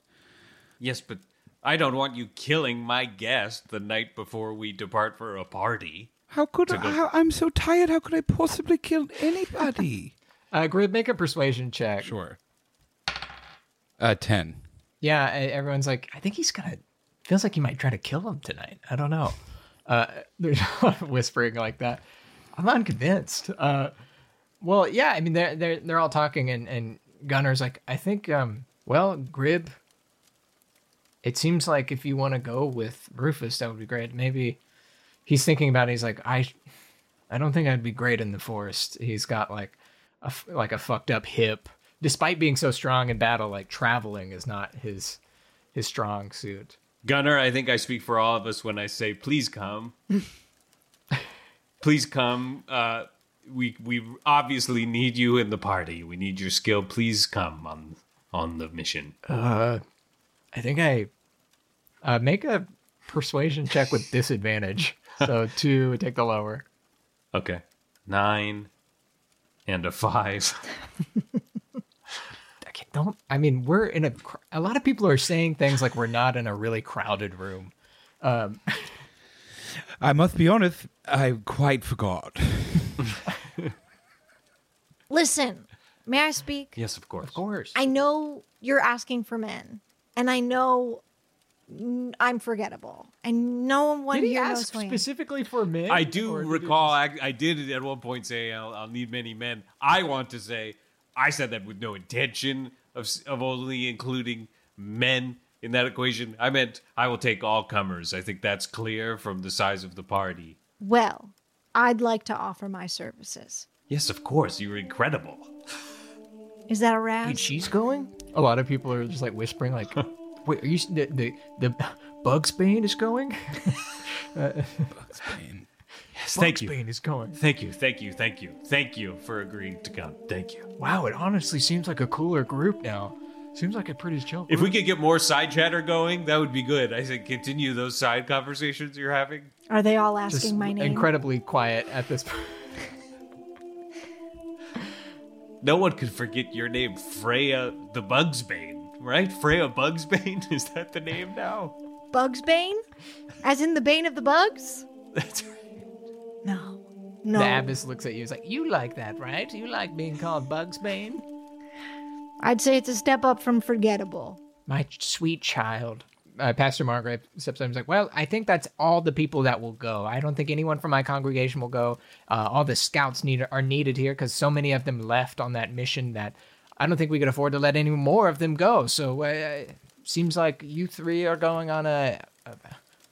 G: Yes, but I don't want you killing my guest the night before we depart for a party.
E: How could I?
G: go-
E: How, I'm so tired. How could I possibly kill anybody? [LAUGHS]
D: Uh, Grib, make a persuasion check.
E: sure. Uh, ten.
D: Yeah, everyone's like, I think he's gonna. Feels like he might try to kill him tonight. I don't know. Uh, [LAUGHS] there's a lot of whispering like that. I'm unconvinced. Uh, well, yeah, I mean they're they're they're all talking, and and Gunner's like, I think, um, well, Grib. It seems like if you want to go with Rufus, that would be great. Maybe he's thinking about. it. He's like, I, I don't think I'd be great in the forest. He's got like a like a fucked up hip. Despite being so strong in battle, like traveling is not his his strong suit.
G: Gunnar, I think I speak for all of us when I say, please come. [LAUGHS] please come. Uh, we we obviously need you in the party. We need your skill. Please come on on the mission.
D: Uh, I think I uh, make a persuasion check with disadvantage. [LAUGHS] So two would take the lower.
G: Okay, nine and a five. [LAUGHS]
D: Okay, don't. I mean, we're in a. A lot of people are saying things like we're not in a really crowded room. Um, [LAUGHS]
E: I must be honest. I quite forgot.
F: Listen, may I speak?
G: yes, of course.
D: of course.
F: I know you're asking for men, and I know I'm forgettable, and no one
D: Did he
F: here
D: ask
F: knows who I
D: specifically for men?
G: I do
D: or did he
G: recall.
D: just-
G: I, I did at one point say I'll, I'll need many men. I want to say I said that with no intention of of only including men in that equation. I meant I will take all comers. I think that's clear from the size of the party.
F: Well, I'd like to offer my services.
G: Yes, of course. You're incredible.
F: Is that a
D: Wait,
F: razz?
D: she's going? A lot oh. of people are just like whispering, like, "Wait, are you s- the the, the Bugsbane is going? [LAUGHS]
E: Bugsbane.
G: Yes, thank you.
D: Bugsbane is going.
G: Thank you. Thank you. Thank you. Thank you for agreeing to come. Thank you.
D: Wow, it honestly seems like a cooler group now. Seems like a pretty chill.
G: If we could get more side chatter going, that would be good. I said continue those side conversations you're having.
F: Are they all asking
D: just
F: my name?
D: incredibly quiet at this [LAUGHS] point.
G: No one could forget your name, Fraeya the Bugsbane, right? Fraeya Bugsbane? [LAUGHS] Is that the name now?
F: Bugsbane? As in the bane of the bugs?
G: That's right.
F: No. No.
D: The abbess looks at you. He's like, "You like that, right? You like being called Bugsbane,
F: I'd say it's a step up from forgettable.
D: my sweet child." Uh, Pastor Margaret steps up and is like, "Well, I think that's all the people that will go. I don't think anyone from my congregation will go. Uh, all the scouts need are needed here because so many of them left on that mission that I don't think we could afford to let any more of them go. So uh, seems like you three are going on a, a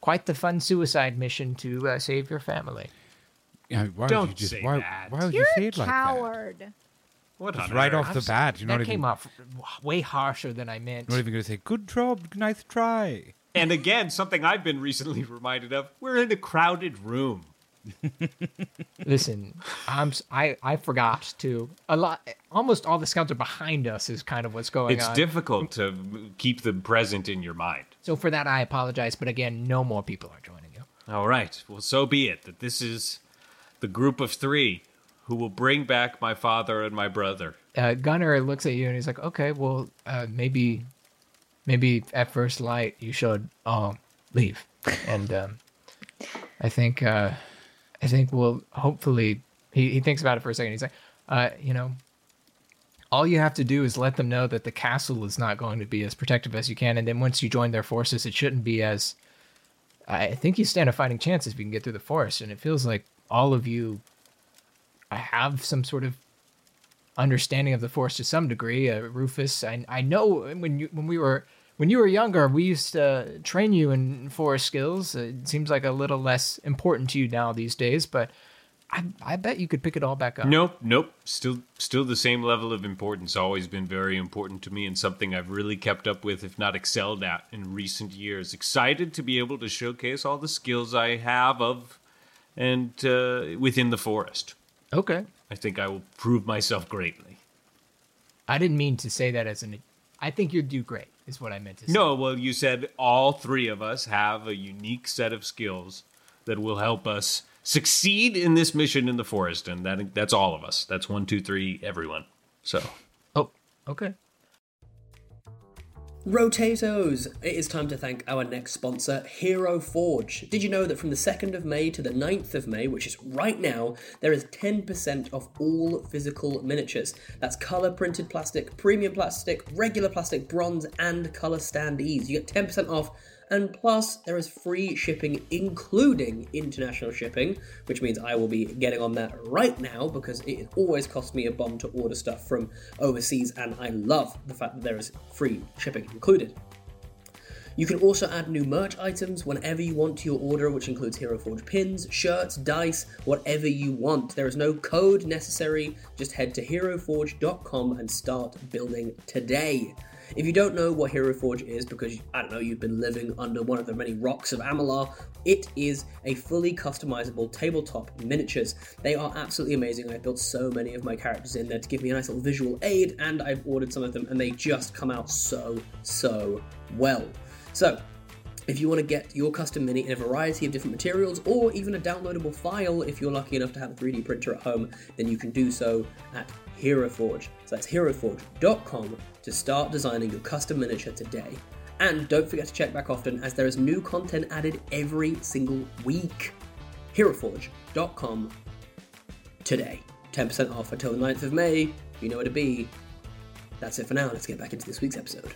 D: quite the fun suicide mission to uh, save your family."
E: Yeah, why
G: Don't
E: would you just
G: say
E: why,
G: that.
E: why would
F: You're
E: you say
F: a
E: it like that?
F: coward.
G: What
E: Just
G: on
E: right
G: earth?
E: off the bat, you know
D: that
E: not
D: came
E: even
D: off way harsher than I meant.
E: not even going to say good job, nice try.
G: And again, something I've been recently [LAUGHS] reminded of: we're in a crowded room.
D: Listen, I'm s- I I forgot to a lot. Almost all the scouts are behind us. Is kind of what's going
G: It's
D: on.
G: It's difficult to keep them present in your mind.
D: so for that, I apologize. But again, no more people are joining you.
G: All right. Well, so be it. That this is the group of three who will bring back my father and my brother.
D: Uh, Gunner looks at you and he's like, "Okay, well, uh, maybe, maybe at first light you should um leave." And um, I think uh, I think we'll hopefully. He he thinks about it for a second. He's like, uh, you know, all you have to do is let them know that the castle is not going to be as protective as you can, and then once you join their forces, it shouldn't be as. I think you stand a fighting chance if you can get through the forest, and it feels like all of you have some sort of understanding of the forest to some degree. Uh, Rufus, I I know when you when we were when you were younger, we used to train you in forest skills. It seems like a little less important to you now these days, but I I bet you could pick it all back up.
G: Nope, nope. Still, still the same level of importance. Always been very important to me, and something I've really kept up with, if not excelled at, in recent years. Excited to be able to showcase all the skills I have of, and uh, within the forest.
D: Okay.
G: I think I will prove myself greatly.
D: I didn't mean to say that as an. I think you'd do great. Is what I meant to say.
G: No, well, you said all three of us have a unique set of skills that will help us succeed in this mission in the forest, and that that's all of us. That's one, two, three, everyone. So.
D: Oh. Okay.
H: Rotatoes! It is time to thank our next sponsor, Hero Forge. Did you know that from the 2nd of May to the 9th of May, which is right now, there is 10% off all physical miniatures? That's colour printed plastic, premium plastic, regular plastic, bronze, and colour standees. You get 10% off and plus there is free shipping including international shipping which means i will be getting on that right now because it always costs me a bomb to order stuff from overseas and i love the fact that there is free shipping included you can also add new merch items whenever you want to your order, which includes Hero Forge pins, shirts, dice, whatever you want. There is no code necessary, just head to heroforge.com and start building today. If you don't know what Hero Forge is, because I don't know, you've been living under one of the many rocks of Amalar, it is a fully customizable tabletop miniatures. They are absolutely amazing. I've built so many of my characters in there to give me a nice little visual aid, and I've ordered some of them, and they just come out so, so well. So, if you want to get your custom mini in a variety of different materials or even a downloadable file if you're lucky enough to have a 3D printer at home, then you can do so at HeroForge. That's heroforge.com to start designing your custom miniature today. And don't forget to check back often as there is new content added every single week. HeroForge.com today. 10% off until the 9th of May. You know where to be. That's it for now. Let's get back into this week's episode.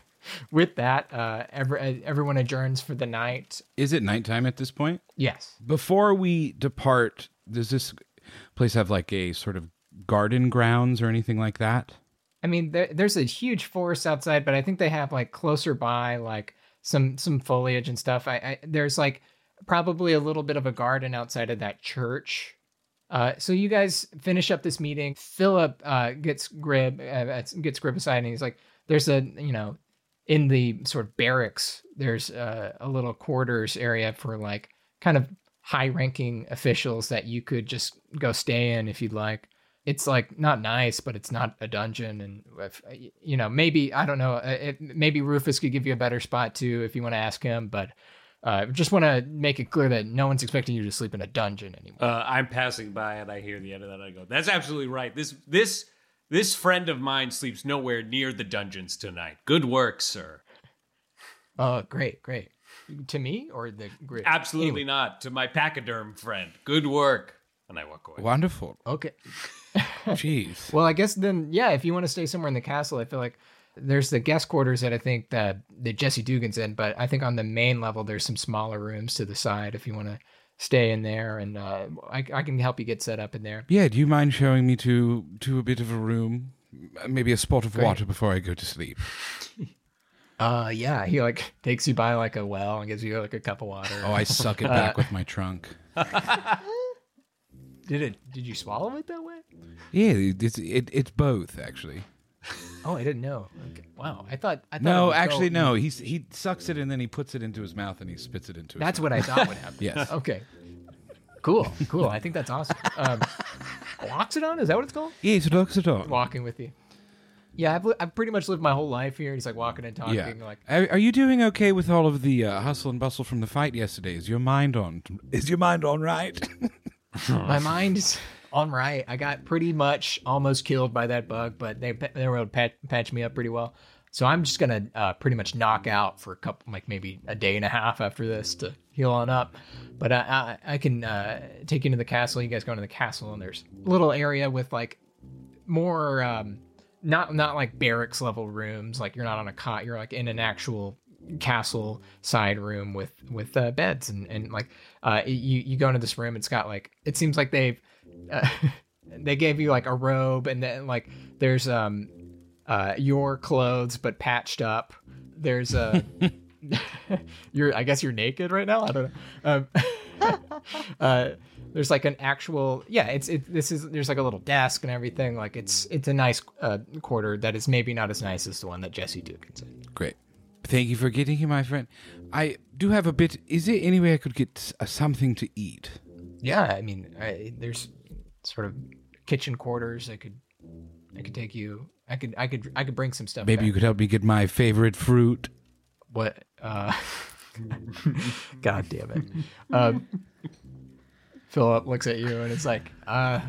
D: with, that, uh, every, everyone adjourns for the night.
E: Is it nighttime at this point?
D: Yes.
E: Before we depart, does this place have like a sort of garden grounds or anything like that?
D: I mean, there, there's a huge forest outside, but I think they have like closer by, like some some foliage and stuff. I, I there's like probably a little bit of a garden outside of that church. Uh, so you guys finish up this meeting. Philip uh, gets Grib uh, gets Grib aside, and he's like, "There's a you know, in the sort of barracks, there's uh, a little quarters area for like kind of high-ranking officials that you could just go stay in if you'd like." it's like not nice, but it's not a dungeon. And if, you know, maybe I don't know. uh, It, maybe Rufus could give you a better spot too if you want to ask him. But uh, just want to make it clear that no one's expecting you to sleep in a dungeon anymore.
G: Uh, I'm passing by and I hear the end of that. I go, "That's absolutely right. This this this friend of mine sleeps nowhere near the dungeons tonight. Good work, sir."
D: Oh, great, great. To me or the grid?
G: Absolutely not. To my pachyderm friend. Good work. And I walk away.
E: Wonderful.
D: Okay. [LAUGHS] [LAUGHS]
E: Jeez.
D: Well, I guess then, yeah. If you want to stay somewhere in the castle, I feel like there's the guest quarters that I think that that Jesse Dugan's in, but I think on the main level there's some smaller rooms to the side if you want to stay in there, and uh, I, I can help you get set up in there.
E: Yeah, do you mind showing me to to a bit of a room? Maybe a spot of
D: Great.
E: water before I go to sleep. [LAUGHS]
D: Uh, yeah, he like takes you by like a well and gives you like a cup of water.
E: Oh, I suck it [LAUGHS] back with my trunk. [LAUGHS]
D: did it? Did you swallow it that way?
E: Yeah, it's it, it's both actually.
D: Oh, I didn't know. Okay. Wow, I thought. I thought
E: No, actually, no. He's he sucks it and then he puts it into his mouth and he spits it into. His
D: That's what I thought would happen.
E: Yes. [LAUGHS]
D: Okay. Cool. Cool. I think that's awesome. Um, Loxodon, is that what it's called?
E: Yeah, it's Loxodon.
D: Walking with you. Yeah, I've, li- I've pretty much lived my whole life here. He's like walking and talking.
E: Yeah.
D: Like,
E: Are, are you doing okay with all of the uh, hustle and bustle from the fight yesterday? Is your mind on? Is your mind on right?
D: my mind is on right. I got pretty much almost killed by that bug, but they they were able to pat, patch me up pretty well. So I'm just gonna uh, pretty much knock out for a couple, like maybe a day and a half after this to heal on up. But I I, I can uh, take you into the castle. You guys go into the castle, and there's a little area with like more um, not not like barracks level rooms. Like you're not on a cot. You're like in an actual castle side room with with uh, beds and and like uh, you you go into this room. It's got like it seems like they've uh, [LAUGHS] they gave you like a robe and then like there's um uh your clothes but patched up. There's a [LAUGHS] [LAUGHS] you're I guess you're naked right now. I don't know. Um, uh, there's like an actual yeah. It's it. This is there's like a little desk and everything. Like it's it's a nice uh, quarter that is maybe not as nice as the one that Jesse Dugan's in.
E: Great. Thank you for getting here, my friend. I do have a bit. Is there any way I could get uh, something to eat?
D: Yeah, I mean, I, there's sort of kitchen quarters. I could I could take you. I could I could I could bring some stuff.
E: Maybe
D: back.
E: you could help me get my favorite fruit.
D: What? Uh, [LAUGHS] God damn it. [LAUGHS] Um, Philip looks at you and it's like, uh,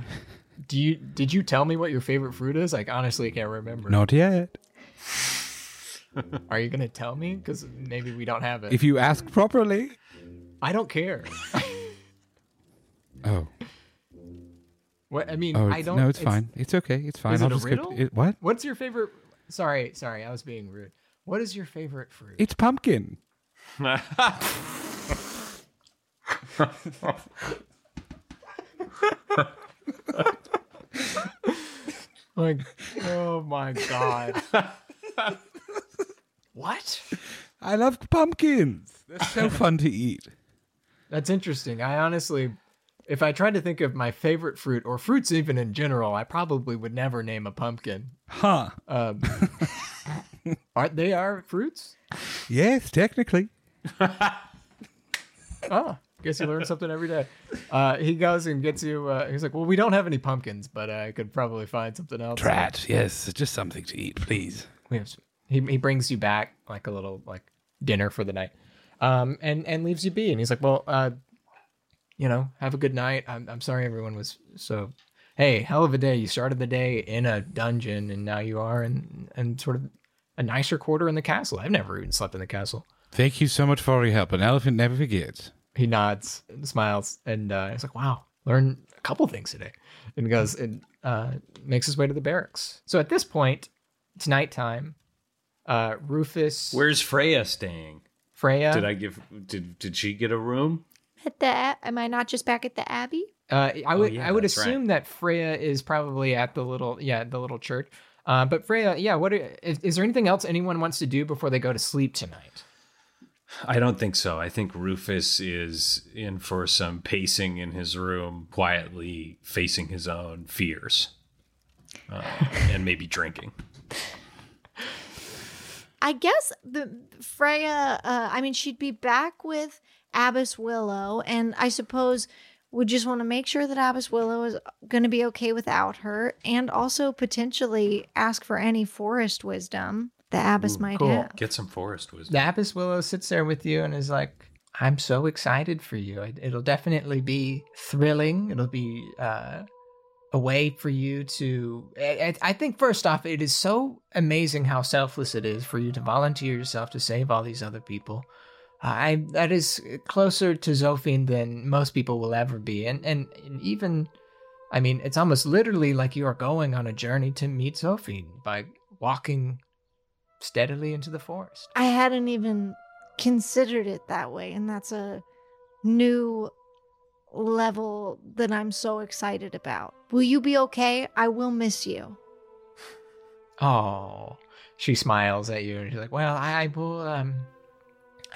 D: do you did you tell me what your favorite fruit is? Like honestly, I can't remember.
E: Not yet.
D: Are you gonna tell me? Because maybe we don't have it.
E: If you ask properly.
D: I don't care.
E: Oh.
D: What I mean,
E: Oh,
D: I don't.
E: no, it's, fine. It's okay. It's fine.
D: Is
E: I'll
D: it a
E: just
D: riddle?
E: it- what?
D: What's your favorite? Sorry, sorry, I was being rude. What is your favorite fruit?
E: It's pumpkin. [LAUGHS]
D: Like, oh my god. [LAUGHS] what?
E: I love pumpkins. They're so fun to eat.
D: That's interesting. I honestly, if I tried to think of my favorite fruit or fruits even in general, I probably would never name a pumpkin.
E: Huh.
D: Um, [LAUGHS] aren't they our fruits?
E: Yes, technically. [LAUGHS]
D: Oh, guess you learn something every day. Uh, he goes and gets you. Uh, he's like, "Well, we don't have any pumpkins, but I could probably find something else."
E: Drat. Yes, just something to eat, please.
D: We have. Some, He he brings you back like a little like dinner for the night, um, and and leaves you be. And he's like, well, uh, you know, have a good night. I'm I'm sorry everyone was so. Hey, hell of a day. You started the day in a dungeon, and now you are in in sort of a nicer quarter in the castle. I've never even slept in the castle.
E: Thank you so much for your help. An elephant never forgets.
D: He nods and smiles, and uh, he's like, "Wow, learn a couple things today." And goes and uh, makes his way to the barracks. So at this point, it's nighttime. Uh, Rufus,
G: Where's Fraeya staying?
D: Fraeya.
G: Did I give? Did did she get a room?
F: At the a- am I not just back at the abbey?
D: Uh, I would
G: yeah,
D: I would
G: that's right.
D: assume that Fraeya is probably at the little yeah the little church. Uh, but Fraeya, yeah, what are, is, is there anything else anyone wants to do before they go to sleep tonight?
G: I don't think so. I think Rufus is in for some pacing in his room, quietly facing his own fears, uh, [LAUGHS] and maybe drinking.
F: I guess the Fraeya. Uh, I mean, she'd be back with Abbess Willow, and I suppose would just want to make sure that Abbess Willow is going to be okay without her, and also potentially ask for any forest wisdom that Abbess might
D: cool.
F: have.
G: Get some forest wisdom.
D: The Abbess Willow sits there with you and is like, "I'm so excited for you. It- It'll definitely be thrilling. It'll be uh, a way for you to. I, I I think first off, it is so amazing how selfless it is for you to volunteer yourself to save all these other people. I that is closer to Zophine than most people will ever be, and and, and even." I mean, it's almost literally like you are going on a journey to meet Zophine by walking steadily into the forest.
F: I hadn't even considered it that way, and that's a new level that I'm so excited about. Will you be okay? I will miss you. [LAUGHS]
D: Oh, she smiles at you and she's like, "Well, I, I will, um,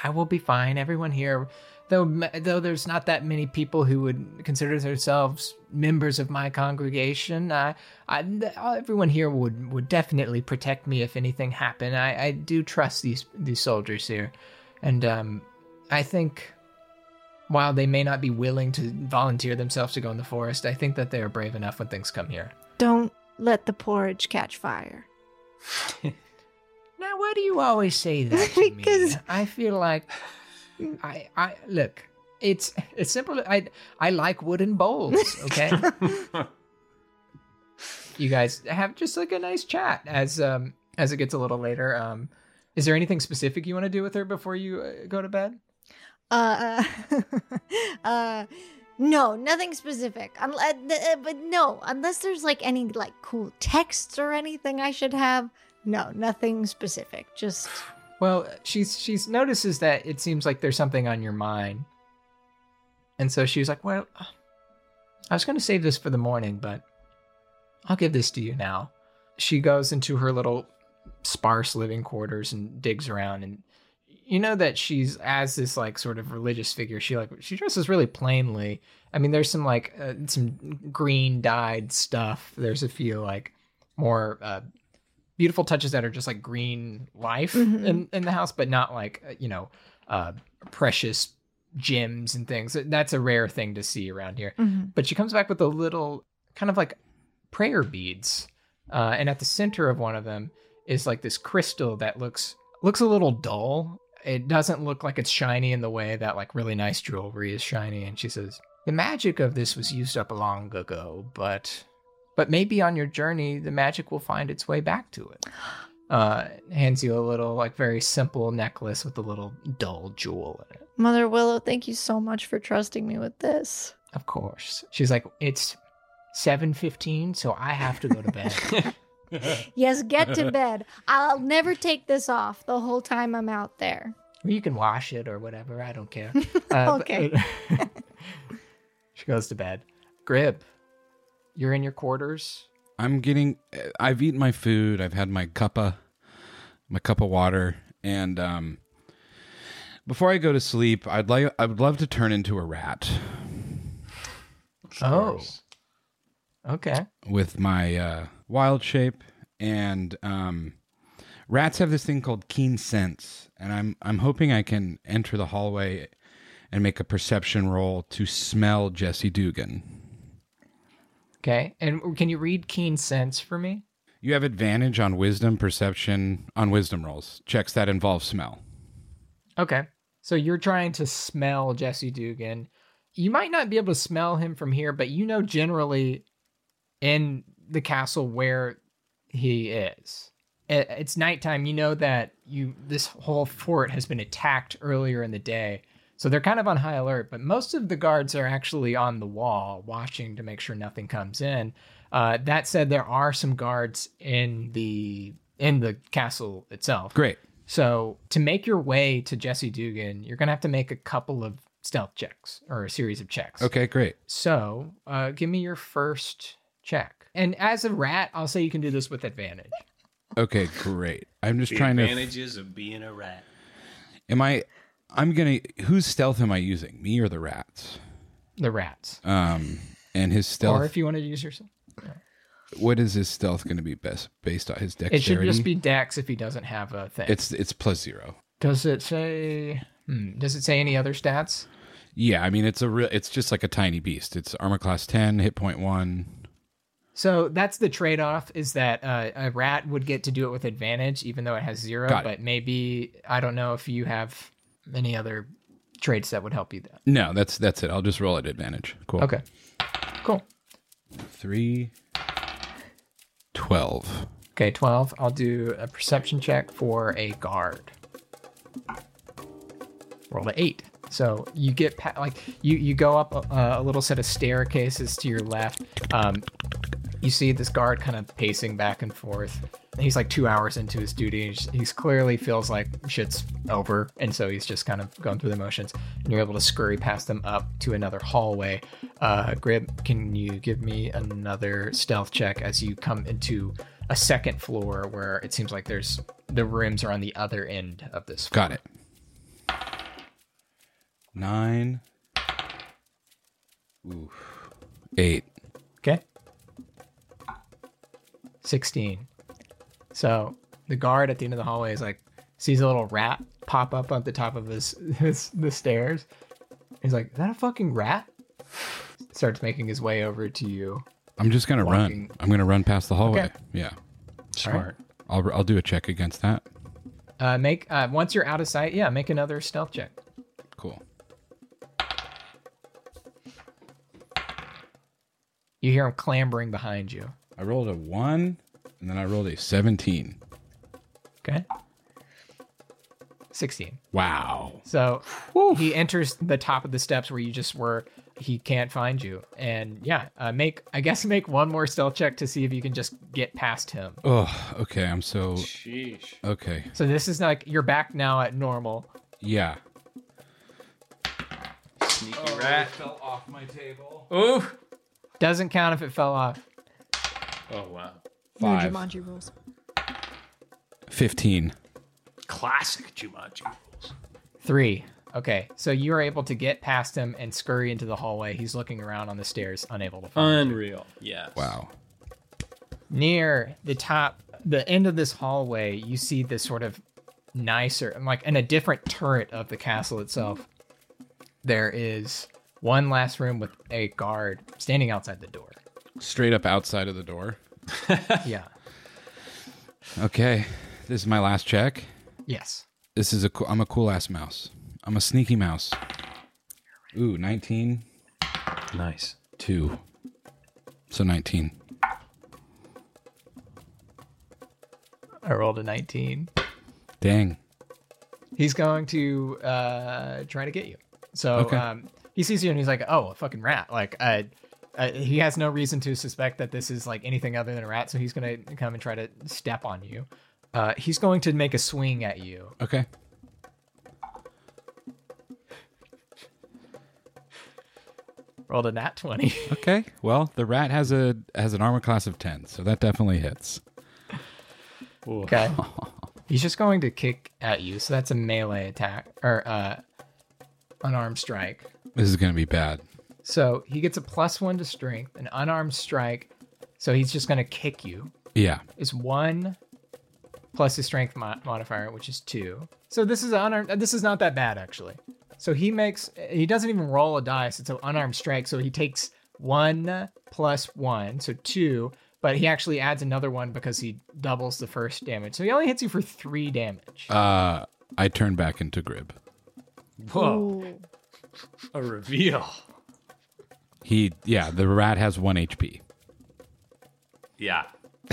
D: I will be fine. Everyone here, though, though there's not that many people who would consider themselves members of my congregation. I, I, everyone here would would definitely protect me if anything happened. I, I do trust these these soldiers here, and um, I think." While they may not be willing to volunteer themselves to go in the forest, I think that they are brave enough when things come here.
F: Don't let the porridge catch fire. [LAUGHS]
D: Now, why do you always say [LAUGHS] that to
F: Because-?
D: I feel like I I look. It's it's simple. I I like wooden bowls. [LAUGHS] Okay. you guys have just like a nice chat as um as it gets a little later. Um, is there anything specific you want to do with her before you uh, go to bed?
F: Uh, [LAUGHS] uh, no, nothing specific. Unless, uh, but no, unless there's like any like cool texts or anything I should have. No, nothing specific. Just
D: Well, she's she's notices that it seems like there's something on your mind, and so she's like, "Well, I was going to save this for the morning, but I'll give this to you now." She goes into her little sparse living quarters and digs around, and you know that she's as this like sort of religious figure. She like she dresses really plainly. I mean, there's some like uh, some green dyed stuff. There's a few like more uh, beautiful touches that are just like green life
F: Mhm.
D: in, in the house, but not like, uh, you know, uh, precious gems and things. That's a rare thing to see around here.
F: Mhm.
D: But she comes back with a little kind of like prayer beads. Uh, and at the center of one of them is like this crystal that looks looks a little dull. It doesn't look like it's shiny in the way that like really nice jewelry is shiny. And she says, "The magic of this was used up long ago, but but maybe on your journey the magic will find its way back to it." Uh, hands you a little like very simple necklace with a little dull jewel in it.
F: Mother Willow, thank you so much for trusting me with this.
D: Of course, she's like, "It's seven fifteen, so I have to go to bed." [LAUGHS]
F: Yes, get to bed. I'll never take this off the whole time I'm out there.
D: You can wash it or whatever. I don't care. [LAUGHS] Uh,
F: Okay.
D: but- [LAUGHS] she goes to bed. Grib, you're in your quarters.
E: I'm getting. I've eaten my food. I've had my cuppa, my cup of water, and um, before I go to sleep, I'd like. I would love to turn into a rat
D: Oh, okay.
E: with my uh, wild shape, and um, rats have this thing called keen sense, and I'm I'm hoping I can enter the hallway and make a perception roll to smell Jesse Dugan.
D: Okay. And can you read keen sense for me?
E: You have advantage on wisdom, perception, on wisdom rolls. Checks that involve smell.
D: Okay. So you're trying to smell Jesse Dugan. You might not be able to smell him from here, but you know generally in the castle where he is. It's nighttime. You know that you this whole fort has been attacked earlier in the day. So they're kind of on high alert, but most of the guards are actually on the wall watching to make sure nothing comes in. Uh, that said, there are some guards in the in the castle itself.
E: Great.
D: So to make your way to Jesse Dugan, you're gonna have to make a couple of stealth checks or a series of checks.
E: Okay, great.
D: So uh, give me your first check. And as a rat, I'll say you can do this with advantage.
E: Okay, great. I'm just
G: The
E: trying to.
G: advantages of being a rat.
E: Am I? I'm gonna. Whose stealth am I using? Me or the rats?
D: The rats.
E: Um, and his stealth.
D: Or if you want to use yourself.
E: what is his stealth going to be best based on his dexterity?
D: It should just be dex if he doesn't have a thing.
E: It's it's plus zero.
D: Does it say hmm, does it say any other stats?
E: Yeah, I mean it's a real. It's just like a tiny beast. It's armor class ten, hit point one.
D: So that's the trade off is that uh, a rat would get to do it with advantage, even though it has zero.
E: Got it.
D: but maybe, I don't know if you have any other traits that would help you that.
E: No, that's that's it. I'll just roll at advantage. Cool.
D: Okay. Cool.
E: Three. Twelve.
D: Okay, 12. I'll do a perception check for a guard. Roll a 8. So you get pa- like you you go up a, a little set of staircases to your left. Um, you see this guard kind of pacing back and forth. He's like two hours into his duty. He's, he's clearly feels like shit's over, and so he's just kind of going through the motions. And you're able to scurry past them up to another hallway. Uh, Grib, can you give me another stealth check as you come into a second floor where it seems like there's the rooms are on the other end of this. Floor.
E: Got it. Nine. Ooh. Eight.
D: 16. So the guard at the end of the hallway is like, sees a little rat pop up at the top of his, [LAUGHS] his the stairs. He's like, is that a fucking rat? Starts making his way over to you.
E: I'm just gonna
D: Walking.
E: run. I'm gonna run past the hallway.
D: Okay.
E: Yeah.
G: Smart.
E: I'll I'll do a check against that.
D: Uh, make uh, once you're out of sight, yeah, make another stealth check.
E: Cool.
D: You hear him clambering behind you.
E: I rolled a one, and then I rolled a seventeen.
D: Okay. 16.
E: Wow.
D: So he enters the top of the steps where you just were. He can't find you, and yeah, uh, make I guess make one more stealth check to see if you can just get past him.
E: Oh, okay. I'm so
G: Sheesh.
E: okay.
D: So this is like you're back now at normal.
E: Yeah.
G: Sneaky rat.
E: Fell off my table.
G: Oh.
D: Doesn't count if it fell off.
G: Oh wow.
F: Your
E: Five.
F: Jumanji rules.
E: Fifteen.
G: Classic Jumanji. rules.
D: Three. Okay, so you are able to get past him and scurry into the hallway. He's looking around on the stairs, unable to find. you.
G: Unreal. Yes.
E: Wow.
D: Near the top, the end of this hallway, you see this sort of nicer, like in a different turret of the castle itself. There is one last room with a guard standing outside the door.
E: Straight up outside of the door. [LAUGHS]
D: Yeah.
E: Okay. This is my last check.
D: Yes.
E: This is a cool, I'm a cool ass mouse. I'm a sneaky mouse. Ooh, 19,
G: Nice.
E: 2. So 19.
D: I rolled a 19.
E: Dang.
D: He's going to uh, try to get you. So
E: Okay.
D: um, he sees you and he's like, "Oh, a fucking rat!" Like, uh, uh, he has no reason to suspect that this is like anything other than a rat. So he's gonna come and try to step on you. Uh, he's going to make a swing at you.
E: Okay.
D: Rolled a nat twenty. [LAUGHS]
E: Okay. Well, the rat has a has an armor class of 10, so that definitely hits.
D: okay. [LAUGHS] He's just going to kick at you. So that's a melee attack or uh, unarmed strike.
E: This is going to be bad.
D: So he gets a plus one to strength, an unarmed strike. So he's just going to kick you.
E: Yeah.
D: is one plus his strength mo- modifier, which is two. So this is unarmed. This is not that bad actually. So he makes. He doesn't even roll a dice. It's an unarmed strike. So he takes one plus one, so two but he actually adds another one because he doubles the first damage. So he only hits you for three damage.
E: Uh, I turn back into Grib.
G: Whoa,
F: Ooh.
G: a reveal.
E: He, yeah, the rat has one HP.
G: Yeah,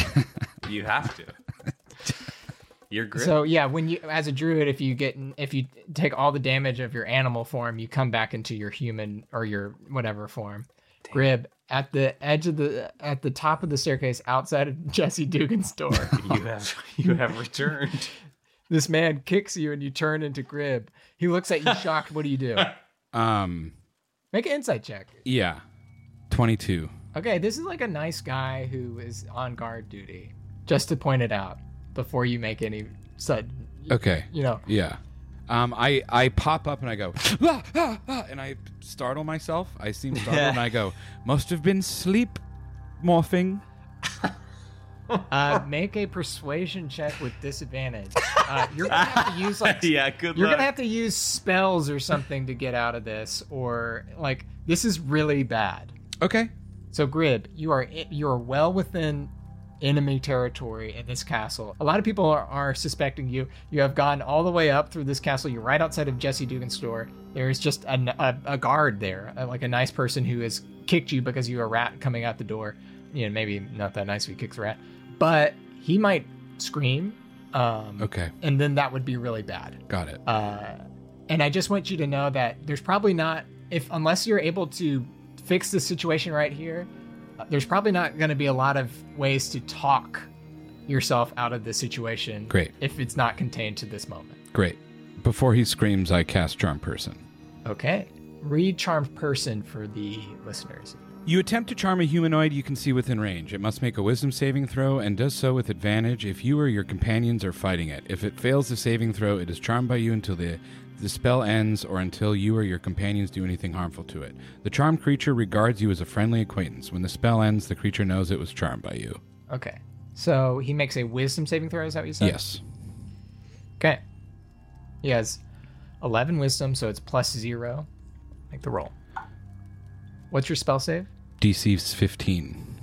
G: [LAUGHS] you have to. You're great.
D: So yeah, when you as a druid, if you get if you take all the damage of your animal form, you come back into your human or your whatever form. Grib at the edge of the at the top of the staircase outside of [LAUGHS] Jesse Dugan's door. [LAUGHS]
G: you have you have returned.
D: this man kicks you and you turn into Grib. He looks at you shocked. What do you do?
E: Um,
D: Make an insight check.
E: yeah, 22.
D: Okay, this is like a nice guy who is on guard duty. Just to point it out before you make any sudden,
E: Okay.
D: you know.
E: Yeah. Um, I, I pop up and I go, "Ah, ah, ah," and I startle myself. I seem startled [LAUGHS] and I go, must have been sleep morphing. [LAUGHS]
D: Uh, make a persuasion check with disadvantage. Uh, you're gonna have to use like [LAUGHS]
G: yeah, good
D: you're
G: luck.
D: gonna have to use spells or something to get out of this, or like this is really bad.
E: Okay.
D: So Grib, you are you are well within enemy territory in this castle. A lot of people are, are suspecting you. You have gone all the way up through this castle. You're right outside of Jesse Dugan's store. There is just a, a, a guard there, uh, like a nice person who has kicked you because you're a rat coming out the door. You know, maybe not that nice if he kicks a rat, but he might scream. Um,
E: Okay.
D: And then that would be really bad.
E: Got it.
D: Uh, and I just want you to know that there's probably not, if unless you're able to fix the situation right here, uh, there's probably not going to be a lot of ways to talk yourself out of the situation.
E: Great.
D: If it's not contained to this moment.
E: Great. Before he screams, I cast Charm Person.
D: Okay. Read Charmed Person for the listeners.
E: You attempt to charm a humanoid you can see within range. It must make a wisdom saving throw and does so with advantage if you or your companions are fighting it. If it fails the saving throw, it is charmed by you until the the spell ends or until you or your companions do anything harmful to it. The charmed creature regards you as a friendly acquaintance. When the spell ends, the creature knows it was charmed by you.
D: Okay. So he makes a wisdom saving throw, is that what you said?
E: Yes.
D: Okay. He has 11 wisdom, so it's plus zero. Make the roll. What's your spell save?
E: DC's 15.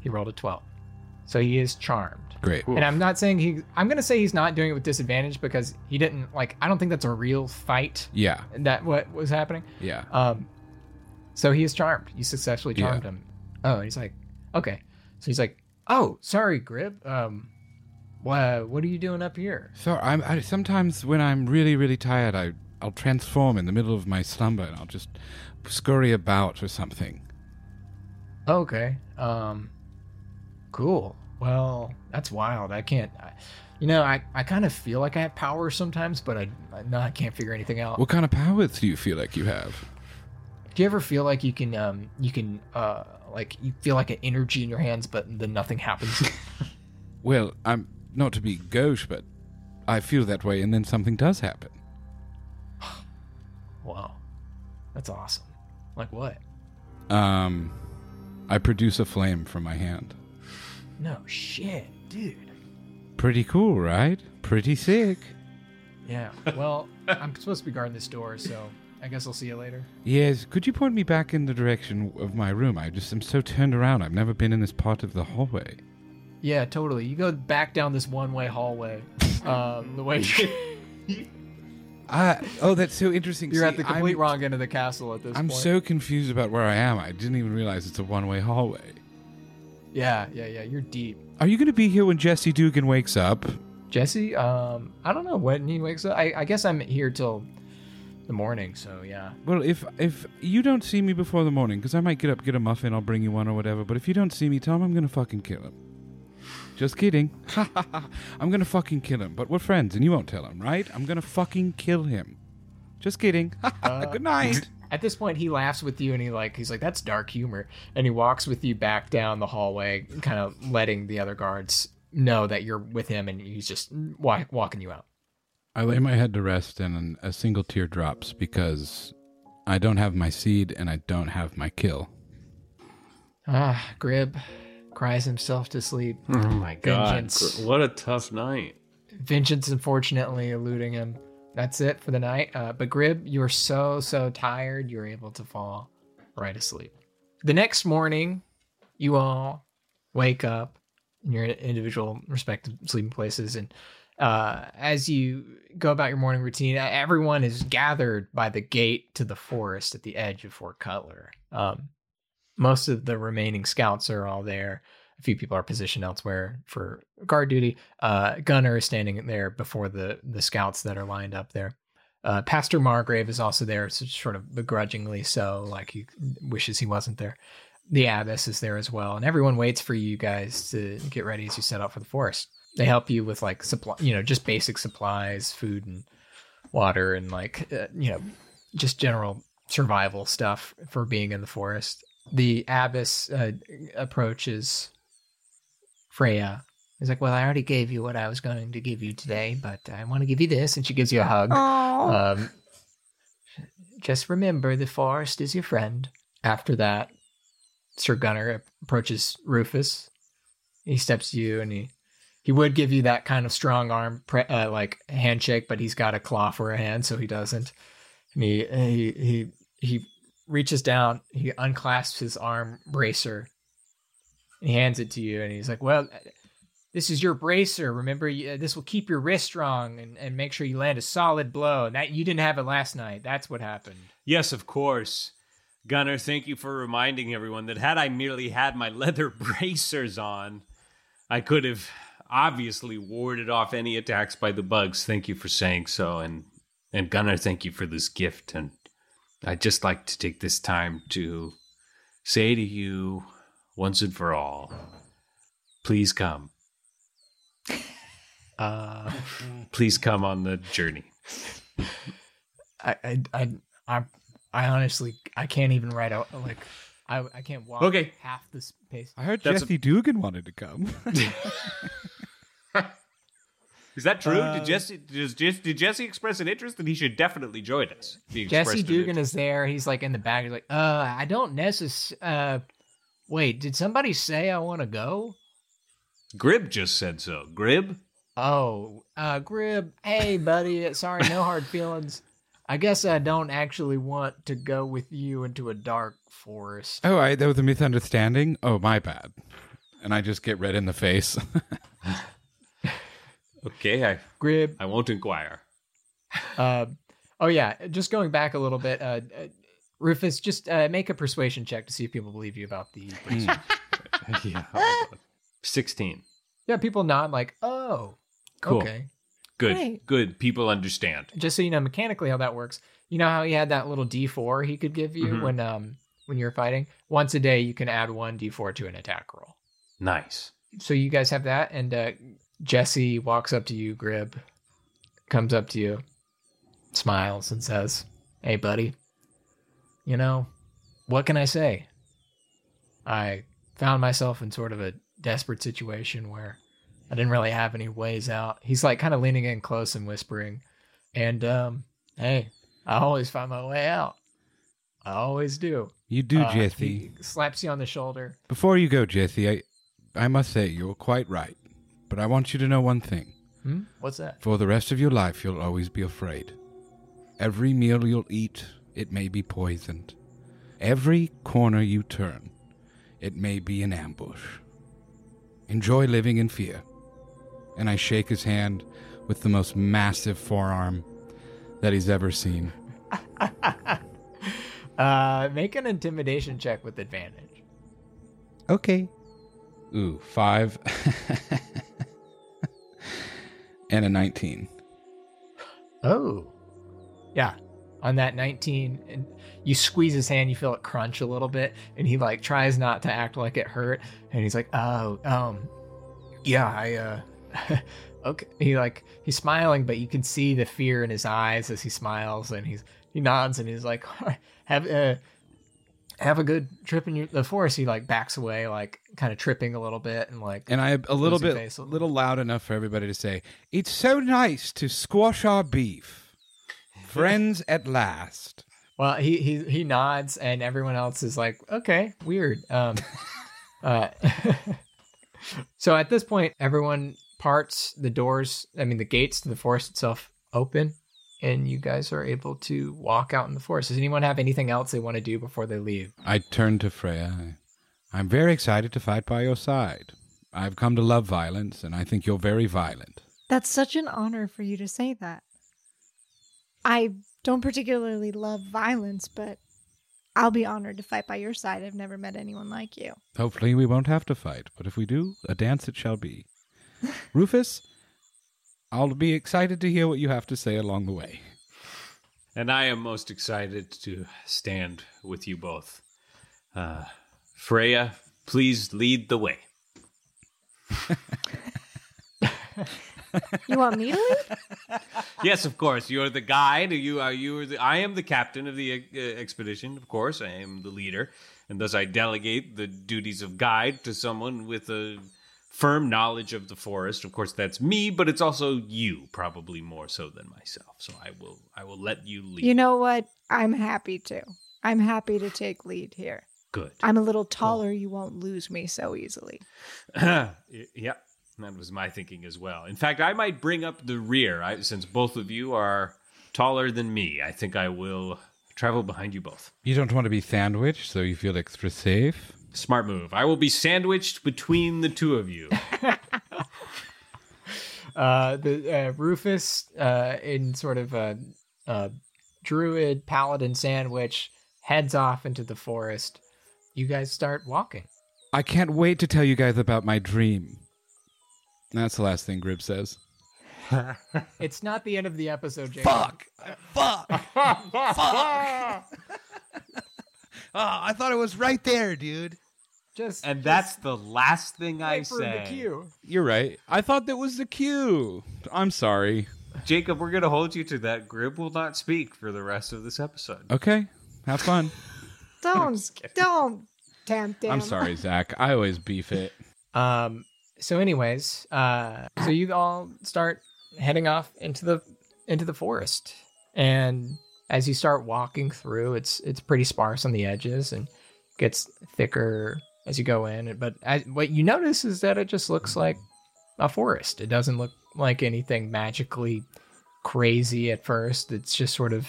D: He rolled a 12. So he is charmed.
E: Great.
D: And I'm not saying he, I'm going to say he's not doing it with disadvantage because he didn't, like, I don't think that's a real fight
E: Yeah.
D: that what was happening.
E: Yeah.
D: Um, so he is charmed. You successfully
E: Yeah.
D: charmed him. Oh, he's like, okay. So he's like, oh, sorry, Grib. Um, what, what are you doing up here?
E: So I'm I, sometimes when I'm really really tired, I I'll transform in the middle of my slumber and I'll just scurry about or something.
D: Okay. Um cool. Well, that's wild. I can't I, you know, I, I kind of feel like I have power sometimes, but I, I no, I can't figure anything out.
E: What kind of powers do you feel like you have?
D: Do you ever feel like you can um you can uh like you feel like an energy in your hands but then nothing happens? [LAUGHS] [LAUGHS]
E: Well, I'm not to be gauche, but I feel that way, and then something does happen.
D: wow. That's awesome. Like what?
E: Um, I produce a flame from my hand.
D: No shit, dude.
E: Pretty cool, right? Pretty sick.
D: Yeah. Well, I'm supposed to be guarding this door, so I guess I'll see you later.
E: Yes. Could you point me back in the direction of my room? I just am so turned around. I've never been in this part of the hallway.
D: Yeah, totally. You go back down this one-way hallway. [LAUGHS] Um, the way [LAUGHS] you,
E: Oh, that's so interesting.
D: you're
E: See,
D: at the complete
E: I'm-
D: wrong end of the castle at this point.
E: I'm
D: point.
E: so confused about where I am. I didn't even realize it's a one-way hallway.
D: Yeah, yeah, yeah. You're deep.
E: Are you going to be here when Jesse Dugan wakes up?
D: Jesse, um, I don't know when he wakes up. I, I guess I'm here till the morning, so yeah.
E: Well, if if you don't see me before the morning, because I might get up, get a muffin, I'll bring you one or whatever. But if you don't see me, him I'm going to fucking kill him. Just kidding. [LAUGHS] I'm going to fucking kill him. But we're friends, and you won't tell him, right? I'm going to fucking kill him. Just kidding. [LAUGHS] Good night.
D: At this point, he laughs with you, and he like he's like that's dark humor, and he walks with you back down the hallway, kind of letting the other guards know that you're with him, and he's just wa- walking you out.
E: I lay my head to rest, and a single tear drops because I don't have my seed and I don't have my kill.
D: Ah, Grib cries himself to sleep.
G: Oh my god.
D: Vengeance.
G: What a tough night.
D: Vengeance, unfortunately, eluding him. That's it for the night. Uh, but Grib, you are so, so tired, you're able to fall right asleep. The next morning, you all wake up in your individual respective sleeping places and uh, as you go about your morning routine, everyone is gathered by the gate to the forest at the edge of Fort Cutler. Um, most of the remaining scouts are all there. A few people are positioned elsewhere for guard duty. Uh, Gunner is standing there before the the scouts that are lined up there. Uh, Pastor Margrave is also there, so sort of begrudgingly so, like he wishes he wasn't there. The abbess is there as well, and everyone waits for you guys to get ready as you set out for the forest. They help you with like supply, you know, just basic supplies, food and water, and like uh, you know, just general survival stuff for being in the forest. The abbess uh, approaches Fraeya. He's like, "Well, I already gave you what I was going to give you today, but I want to give you this," and she gives you a hug.
F: Oh,
D: Um, just remember, the forest is your friend. After that, Sir Gunner approaches Rufus. He steps to you, and he he would give you that kind of strong arm, pre- uh, like handshake, but he's got a claw for a hand, so he doesn't. And he he he he reaches down, he unclasps his arm bracer, he hands it to you, and he's like, "Well." This is your bracer. Remember, uh, this will keep your wrist strong and, and make sure you land a solid blow. And that you didn't have it last night. That's what happened.
G: Yes, of course. Gunner, thank you for reminding everyone that had I merely had my [LAUGHS] leather bracers on, I could have obviously warded off any attacks by the bugs. Thank you for saying so. And and Gunner, thank you for this gift. And I'd just like to take this time to say to you once and for all, please come.
D: Uh,
G: Please come on the journey.
D: I, I, I, I, I honestly, I can't even write out like, I, I can't walk
G: Okay.
D: half this pace.
E: I heard
G: That's
E: Jesse Dugan wanted to come. [LAUGHS]
G: Is that true?
D: Uh,
G: did Jesse does, Jess- did Jesse express an interest that he should definitely join us?
D: Jesse
G: expressed
D: Dugan is there. He's like in the back. He's like, uh, I don't necess. Uh, wait, did somebody say I want to go?
G: Grib just said so. Grib?
D: Oh, uh, Grib. Hey, buddy. Sorry, no hard feelings. I guess I don't actually want to go with you into a dark forest.
E: oh, I, that was a misunderstanding. Oh, my bad. And I just get red in the face. [LAUGHS]
G: Okay, I
D: Grib.
G: I won't inquire.
D: Uh, oh yeah, just going back a little bit. Uh, uh, Rufus, just uh, make a persuasion check to see if people believe you about the. [LAUGHS]
G: yeah. Sixteen.
D: yeah, people nod like, oh,
G: Cool.
D: okay.
G: Good.
F: Great.
G: Good. People understand.
D: Just so you know mechanically how that works. You know how he had that little D4 he could give you
G: Mhm.
D: when um when you're fighting. Once a day, you can add one D4 to an attack roll.
G: Nice.
D: So you guys have that, and uh, Jesse walks up to you, Grib, comes up to you, smiles, and says, "Hey, buddy. You know, what can I say? I found myself in sort of a desperate situation where I didn't really have any ways out." He's like kind of leaning in close and whispering, and um, hey, I always find my way out. I always do.
E: you do,
D: Uh,
E: Jesse.
D: He slaps you on the shoulder.
E: Before you go, Jesse, I, I must say you're quite right. But I want you to know one thing.
D: Hmm? What's that?
E: For the rest of your life, you'll always be afraid. Every meal you'll eat, it may be poisoned. Every corner you turn, it may be an ambush. Enjoy living in fear. And I shake his hand with the most massive forearm that he's ever seen. [LAUGHS]
D: Uh, make an intimidation check with advantage.
E: Okay. Ooh, five. [LAUGHS] and a 19.
D: Oh, yeah. On that 19, and you squeeze his hand, you feel it crunch a little bit, and he like tries not to act like it hurt, and he's like, "Oh, um, yeah, I, uh, [LAUGHS] okay." He like he's smiling, but you can see the fear in his eyes as he smiles, and he's he nods, and he's like, [LAUGHS] "Have uh, have a good trip in your, the forest." He like backs away, like kind of tripping a little bit, and like
E: And I a little bit, a little loud enough for everybody to say, "It's so nice to squash our beef, friends at last."
D: Well, he he he nods, and everyone else is like, "Okay, weird." Um, [LAUGHS] uh, [LAUGHS] so at this point, everyone parts. The doors, I mean, the gates to the forest itself open, and you guys are able to walk out in the forest. Does anyone have anything else they want to do before they leave?
E: I turn to Fraeya. I'm very excited to fight by your side. I've come to love violence, and I think you're very violent.
F: That's such an honor for you to say that. I don't particularly love violence, but I'll be honored to fight by your side. I've never met anyone like you.
E: Hopefully, we won't have to fight, but if we do, a dance it shall be. [LAUGHS] Rufus, I'll be excited to hear what you have to say along the way.
G: And I am most excited to stand with you both. Uh, Fraeya, please lead the way. [LAUGHS]
F: You want me to lead? [LAUGHS]
G: yes, of course. You're the guide. You are. You are the. I am the captain of the uh, expedition. Of course, I am the leader, and thus I delegate the duties of guide to someone with a firm knowledge of the forest. Of course, that's me, but it's also you, probably more so than myself. So I will. I will let you lead.
F: You know what? I'm happy to. I'm happy to take lead here.
G: Good.
F: I'm a little taller. You won't lose me so easily. [CLEARS THROAT]
G: yeah, that was my thinking as well. In fact, I might bring up the rear, I, since both of you are taller than me. I think I will travel behind you both.
E: You don't want to be sandwiched, so you feel extra safe.
G: Smart move. I will be sandwiched between the two of you. [LAUGHS]
D: Uh, the uh, Rufus, uh, in sort of a, a druid paladin sandwich, heads off into the forest. You guys start walking.
E: I can't wait to tell you guys about my dream. That's the last thing Grib says. [LAUGHS]
D: It's not the end of the episode, Jacob.
E: Fuck! Fuck! [LAUGHS] Fuck! oh, I thought it was right there, dude.
D: Just
G: and that's the last thing I
D: wait for the
G: say.
D: cue.
E: You're right. I thought that was the cue. I'm sorry.
G: Jacob, we're going to hold you to that. Grib will not speak for the rest of this episode.
E: Okay. Have fun.
F: Don't, [LAUGHS] don't tempt him.
E: I'm sorry, Zac. I always beef it.
D: Um. So, anyways, uh, so you all start heading off into the into the forest, and as you start walking through, it's it's pretty sparse on the edges and gets thicker as you go in. But as, what you notice is that it just looks like a forest. It doesn't look like anything magically crazy at first. It's just sort of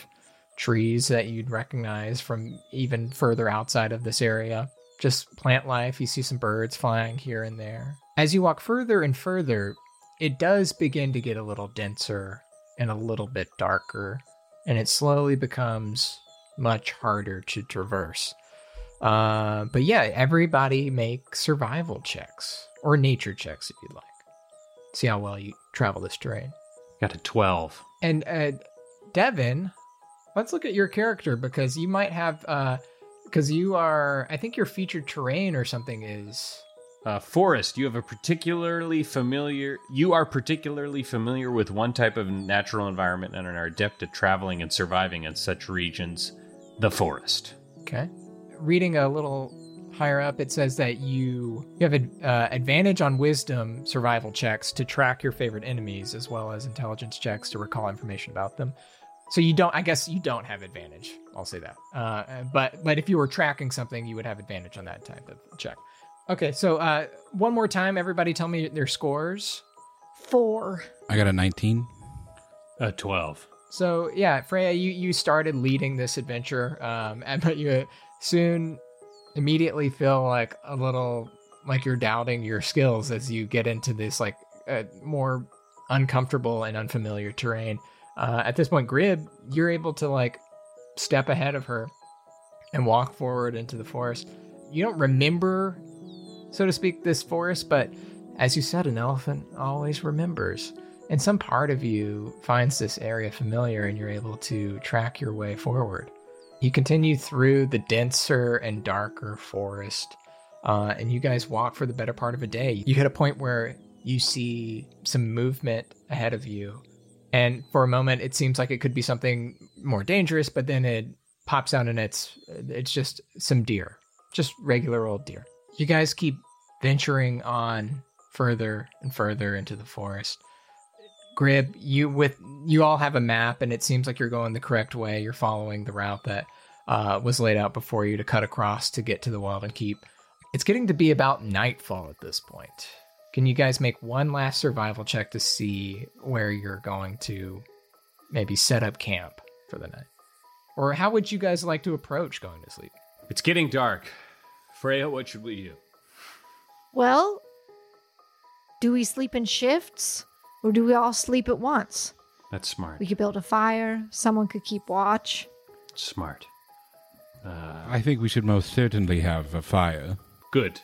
D: trees that you'd recognize from even further outside of this area. Just plant life. You see some birds flying here and there. As you walk further and further, it does begin to get a little denser and a little bit darker, and it slowly becomes much harder to traverse. Uh, but yeah, everybody make survival checks or nature checks if you'd like. See how well you travel this terrain.
G: Got a 12.
D: And uh, Devin, let's look at your character because you might have, because you are, I think your featured terrain or something is.
G: Uh, Forest, you have a particularly familiar. You are particularly familiar with one type of natural environment and are adept at traveling and surviving in such regions. The forest.
D: Okay. Reading a little higher up, it says that you you have an uh, advantage on wisdom survival checks to track your favorite enemies, as well as intelligence checks to recall information about them. So you don't. I guess you don't have advantage. I'll say that. Uh, but but if you were tracking something, you would have advantage on that type of check. Okay. So uh, one more time, everybody, tell me their scores.
F: Four.
E: I got a 19.
G: A 12.
D: So yeah, Fraeya, you you started leading this adventure, um, and [LAUGHS] but you soon immediately feel like a little like you're doubting your skills as you get into this like uh, more uncomfortable and unfamiliar terrain. Uh, at this point, Grib, you're able to like step ahead of her and walk forward into the forest. You don't remember, so to speak, this forest, but as you said, an elephant always remembers. And some part of you finds this area familiar and you're able to track your way forward. You continue through the denser and darker forest, uh, and you guys walk for the better part of a day. You hit a point where you see some movement ahead of you, and for a moment it seems like it could be something more dangerous, but then it pops out and it's it's just some deer, just regular old deer. You guys keep venturing on further and further into the forest. Grib, you with you all have a map, and it seems like you're going the correct way. You're following the route that uh, was laid out before you to cut across to get to the wild and Keep. It's getting to be about nightfall at this point. Can you guys make one last survival check to see where you're going to maybe set up camp for the night? Or how would you guys like to approach going to sleep?
G: It's getting dark. Fraeya, what should we do?
F: Well, do we sleep in shifts or do we all sleep at once?
G: That's smart.
F: We could build a fire, someone could keep watch.
G: Smart. Uh,
E: I think we should most certainly have a fire.
G: good.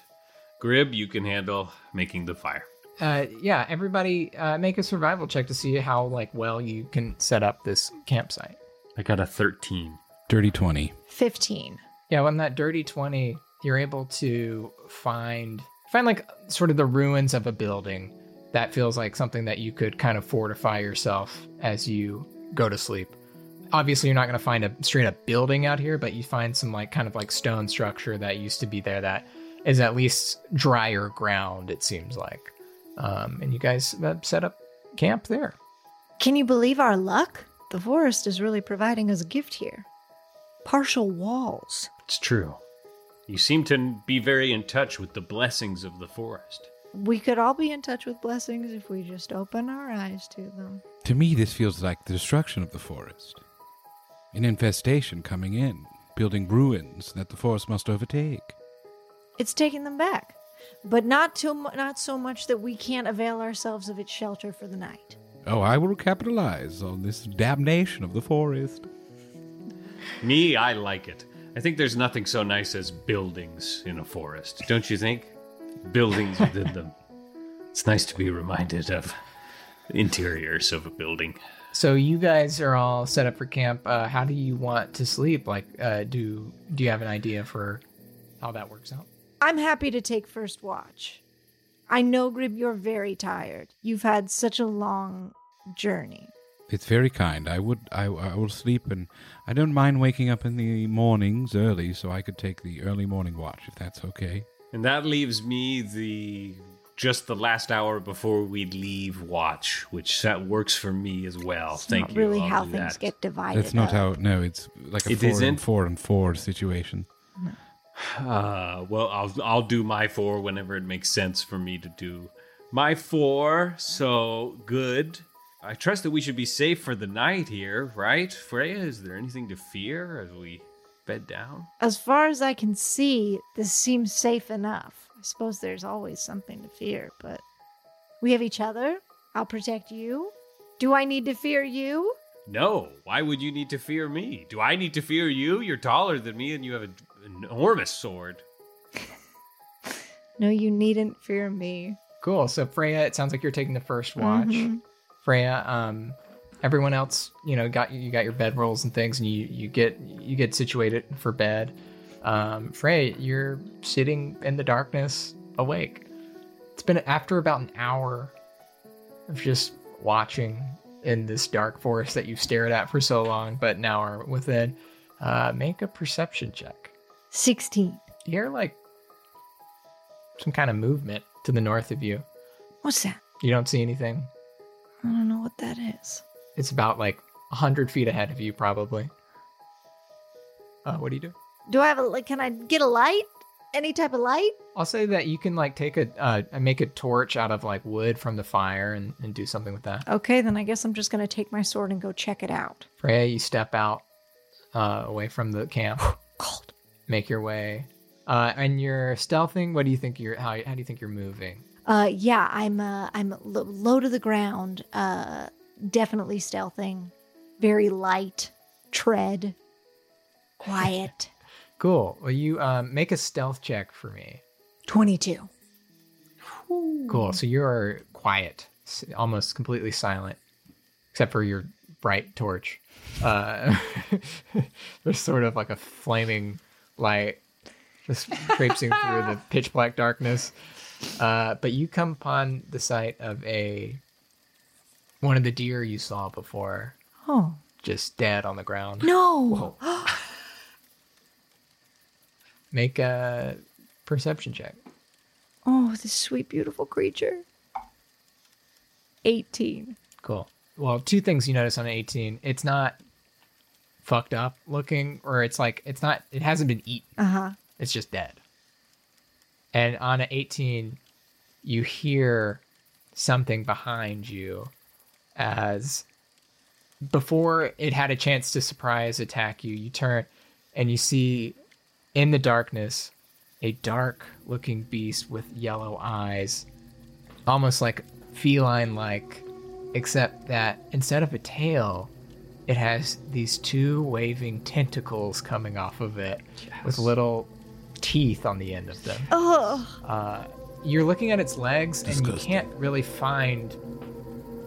G: Grib, you can handle making the fire.
D: Uh, yeah, everybody uh, make a survival check to see how like well you can set up this campsite.
G: I got a 13.
E: Dirty 20.
F: 15.
D: Yeah, on that dirty 20, you're able to find find like sort of the ruins of a building that feels like something that you could kind of fortify yourself as you go to sleep. Obviously, you're not going to find a straight up building out here, but you find some like kind of like stone structure that used to be there that is at least drier ground, it seems like. Um, and you guys uh, set up camp there.
F: Can you believe our luck? The forest is really providing us a gift here. Partial walls.
G: It's true. You seem to be very in touch with the blessings of the forest.
F: We could all be in touch with blessings if we just open our eyes to them.
E: To me, this feels like the destruction of the forest. An infestation coming in, building ruins that the forest must overtake.
F: It's taking them back, but not too mu- not so much that we can't avail ourselves of its shelter for the night.
E: Oh, I will capitalize on this damnation of the forest.
G: Me, I like it. I think there's nothing so nice as buildings in a forest. Don't you think? Buildings [LAUGHS] within them. It's nice to be reminded of interiors of a building.
D: So you guys are all set up for camp. Uh, how do you want to sleep? Like, uh, do do you have an idea for how that works out?
F: I'm happy to take first watch. I know, Grib, you're very tired. You've had such a long journey.
E: It's very kind. I would, I, I will sleep, and I don't mind waking up in the mornings early, so I could take the early morning watch if that's okay.
G: And that leaves me the just the last hour before we leave watch, which that works for me as well.
F: It's
G: Thank
F: not
G: you.
F: really
G: I'll
F: how things
G: that.
F: get divided.
E: That's not
F: up.
E: how. No, it's like a
G: It
E: four
G: isn't?
E: and four and four situation.
G: Uh, well, I'll I'll do my four whenever it makes sense for me to do my four. So good. I trust that we should be safe for the night here, right? Fraeya, is there anything to fear as we bed down?
F: As far as I can see, this seems safe enough. I suppose there's always something to fear, but we have each other. I'll protect you. Do I need to fear you?
G: No. Why would you need to fear me? Do I need to fear you? You're taller than me, and you have an enormous sword.
F: No, you needn't fear me.
D: Cool. So Fraeya, it sounds like you're taking the first watch.
F: Mhm.
D: Fraeya, um, everyone else, you know, got you got your bed rolls and things, and you you get you get situated for bed. Um, Fraeya, you're sitting in the darkness, awake. It's been after about an hour of just watching in this dark forest that you've stared at for so long, but now are within. Uh, make a perception check.
F: 16.
D: You hear like some kind of movement to the north of you.
F: What's that?
D: You don't see anything.
F: I don't know what that is.
D: It's about like a hundred feet ahead of you, probably. Uh, what do you do?
F: Do I have a like? Can I get a light? Any type of light?
D: I'll say that you can like take a uh, make a torch out of like wood from the fire and, and do something with that.
F: Okay, then I guess I'm just gonna take my sword and go check it out.
D: Fraeya, you step out uh, away from the camp,
F: Cold.
D: Make your way, uh, and you're stealthing. What do you think you're? How, how do you think you're moving?
F: Uh, yeah, I'm uh, I'm l- low to the ground. Uh, definitely stealthing. Very light tread. Quiet. [LAUGHS]
D: Cool. Well, you um, make a stealth check for me.
F: Twenty-two.
D: Cool. So you're quiet, almost completely silent, except for your bright torch. Uh, [LAUGHS] there's sort of like a flaming light just traipsing through the [LAUGHS] pitch black darkness. Uh, but you come upon the sight of a one of the deer you saw before,
F: Oh
D: just dead on the ground.
F: no! [GASPS]
D: Make a perception check.
F: Oh, this sweet, beautiful creature. Eighteen.
D: Cool. Well, two things you notice on an 18. It's not fucked up looking, or it's like, it's not, it hasn't been eaten.
F: Uh huh.
D: It's just dead. And on an 18, you hear something behind you as before it had a chance to surprise attack you, you turn and you see in the darkness a dark looking beast with yellow eyes, almost like feline like, except that instead of a tail, it has these two waving tentacles coming off of it with little teeth on the end of them.
F: Ugh.
D: Uh, you're looking at its legs and you can't really find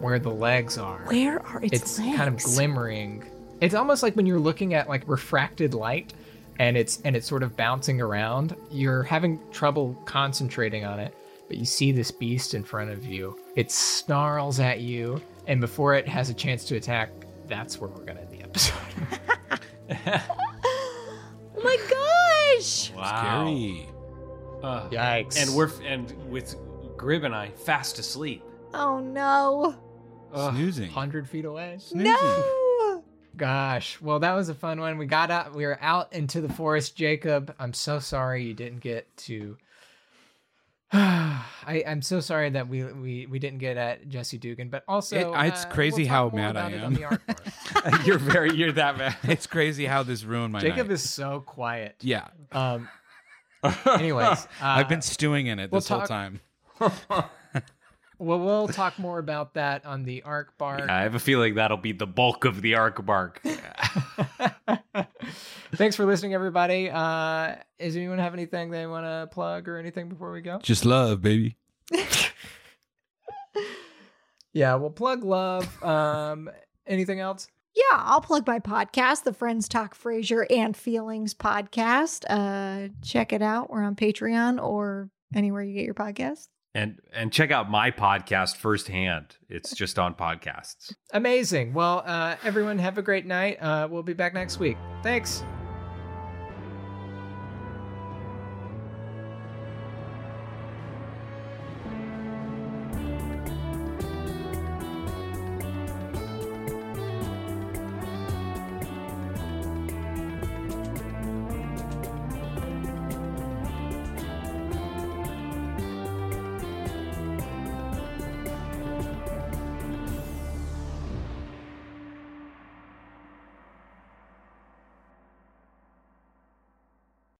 D: where the legs are.
F: Where are its,
D: it's
F: legs?
D: kind of glimmering. It's almost like when you're looking at like refracted light and it's and it's sort of bouncing around. You're having trouble concentrating on it, but you see this beast in front of you. It snarls at you, and before it has a chance to attack, that's where we're gonna end the episode. [LAUGHS]
F: Oh my gosh!
G: Wow.
E: Scary.
G: Uh,
D: Yikes!
G: and we're and with Grib and I fast asleep.
F: Oh no.
G: Ugh.
E: Snoozing.
D: hundred feet away.
E: Snoozing.
F: No!
D: Gosh, well, that was a fun one. We got out. We were out into the forest, Jacob. I'm so sorry you didn't get to. [SIGHS] I, I'm so sorry that we, we we didn't get at Jesse Dugan, but also
E: It- it's
D: uh,
E: crazy
D: we'll
E: how mad I am.
D: on the art [LAUGHS] part. [LAUGHS]
G: you're very you're that mad. [LAUGHS]
E: It's crazy how this ruined my
D: Jacob
E: night.
D: is so quiet.
E: Yeah.
D: Um. Anyways, uh,
E: I've been stewing in it
D: we'll
E: this whole
D: talk-
E: time.
D: Well, we'll talk more about that on the arc bark.
G: I have a feeling that'll be the bulk of the arc bark. [LAUGHS] [LAUGHS]
D: Thanks for listening, everybody. Uh, does anyone have anything they want to plug or anything before we go?
E: Just love, baby. [LAUGHS]
D: Yeah, well, plug love. Um, anything else?
F: Yeah, I'll plug my podcast, the Friends Talk Frasier and Feelings podcast. Uh, check it out. We're on Patreon or anywhere you get your podcasts.
G: And and check out my podcast firsthand. It's just on podcasts.
D: Amazing. Well, uh, everyone, have a great night. Uh, we'll be back next week. Thanks.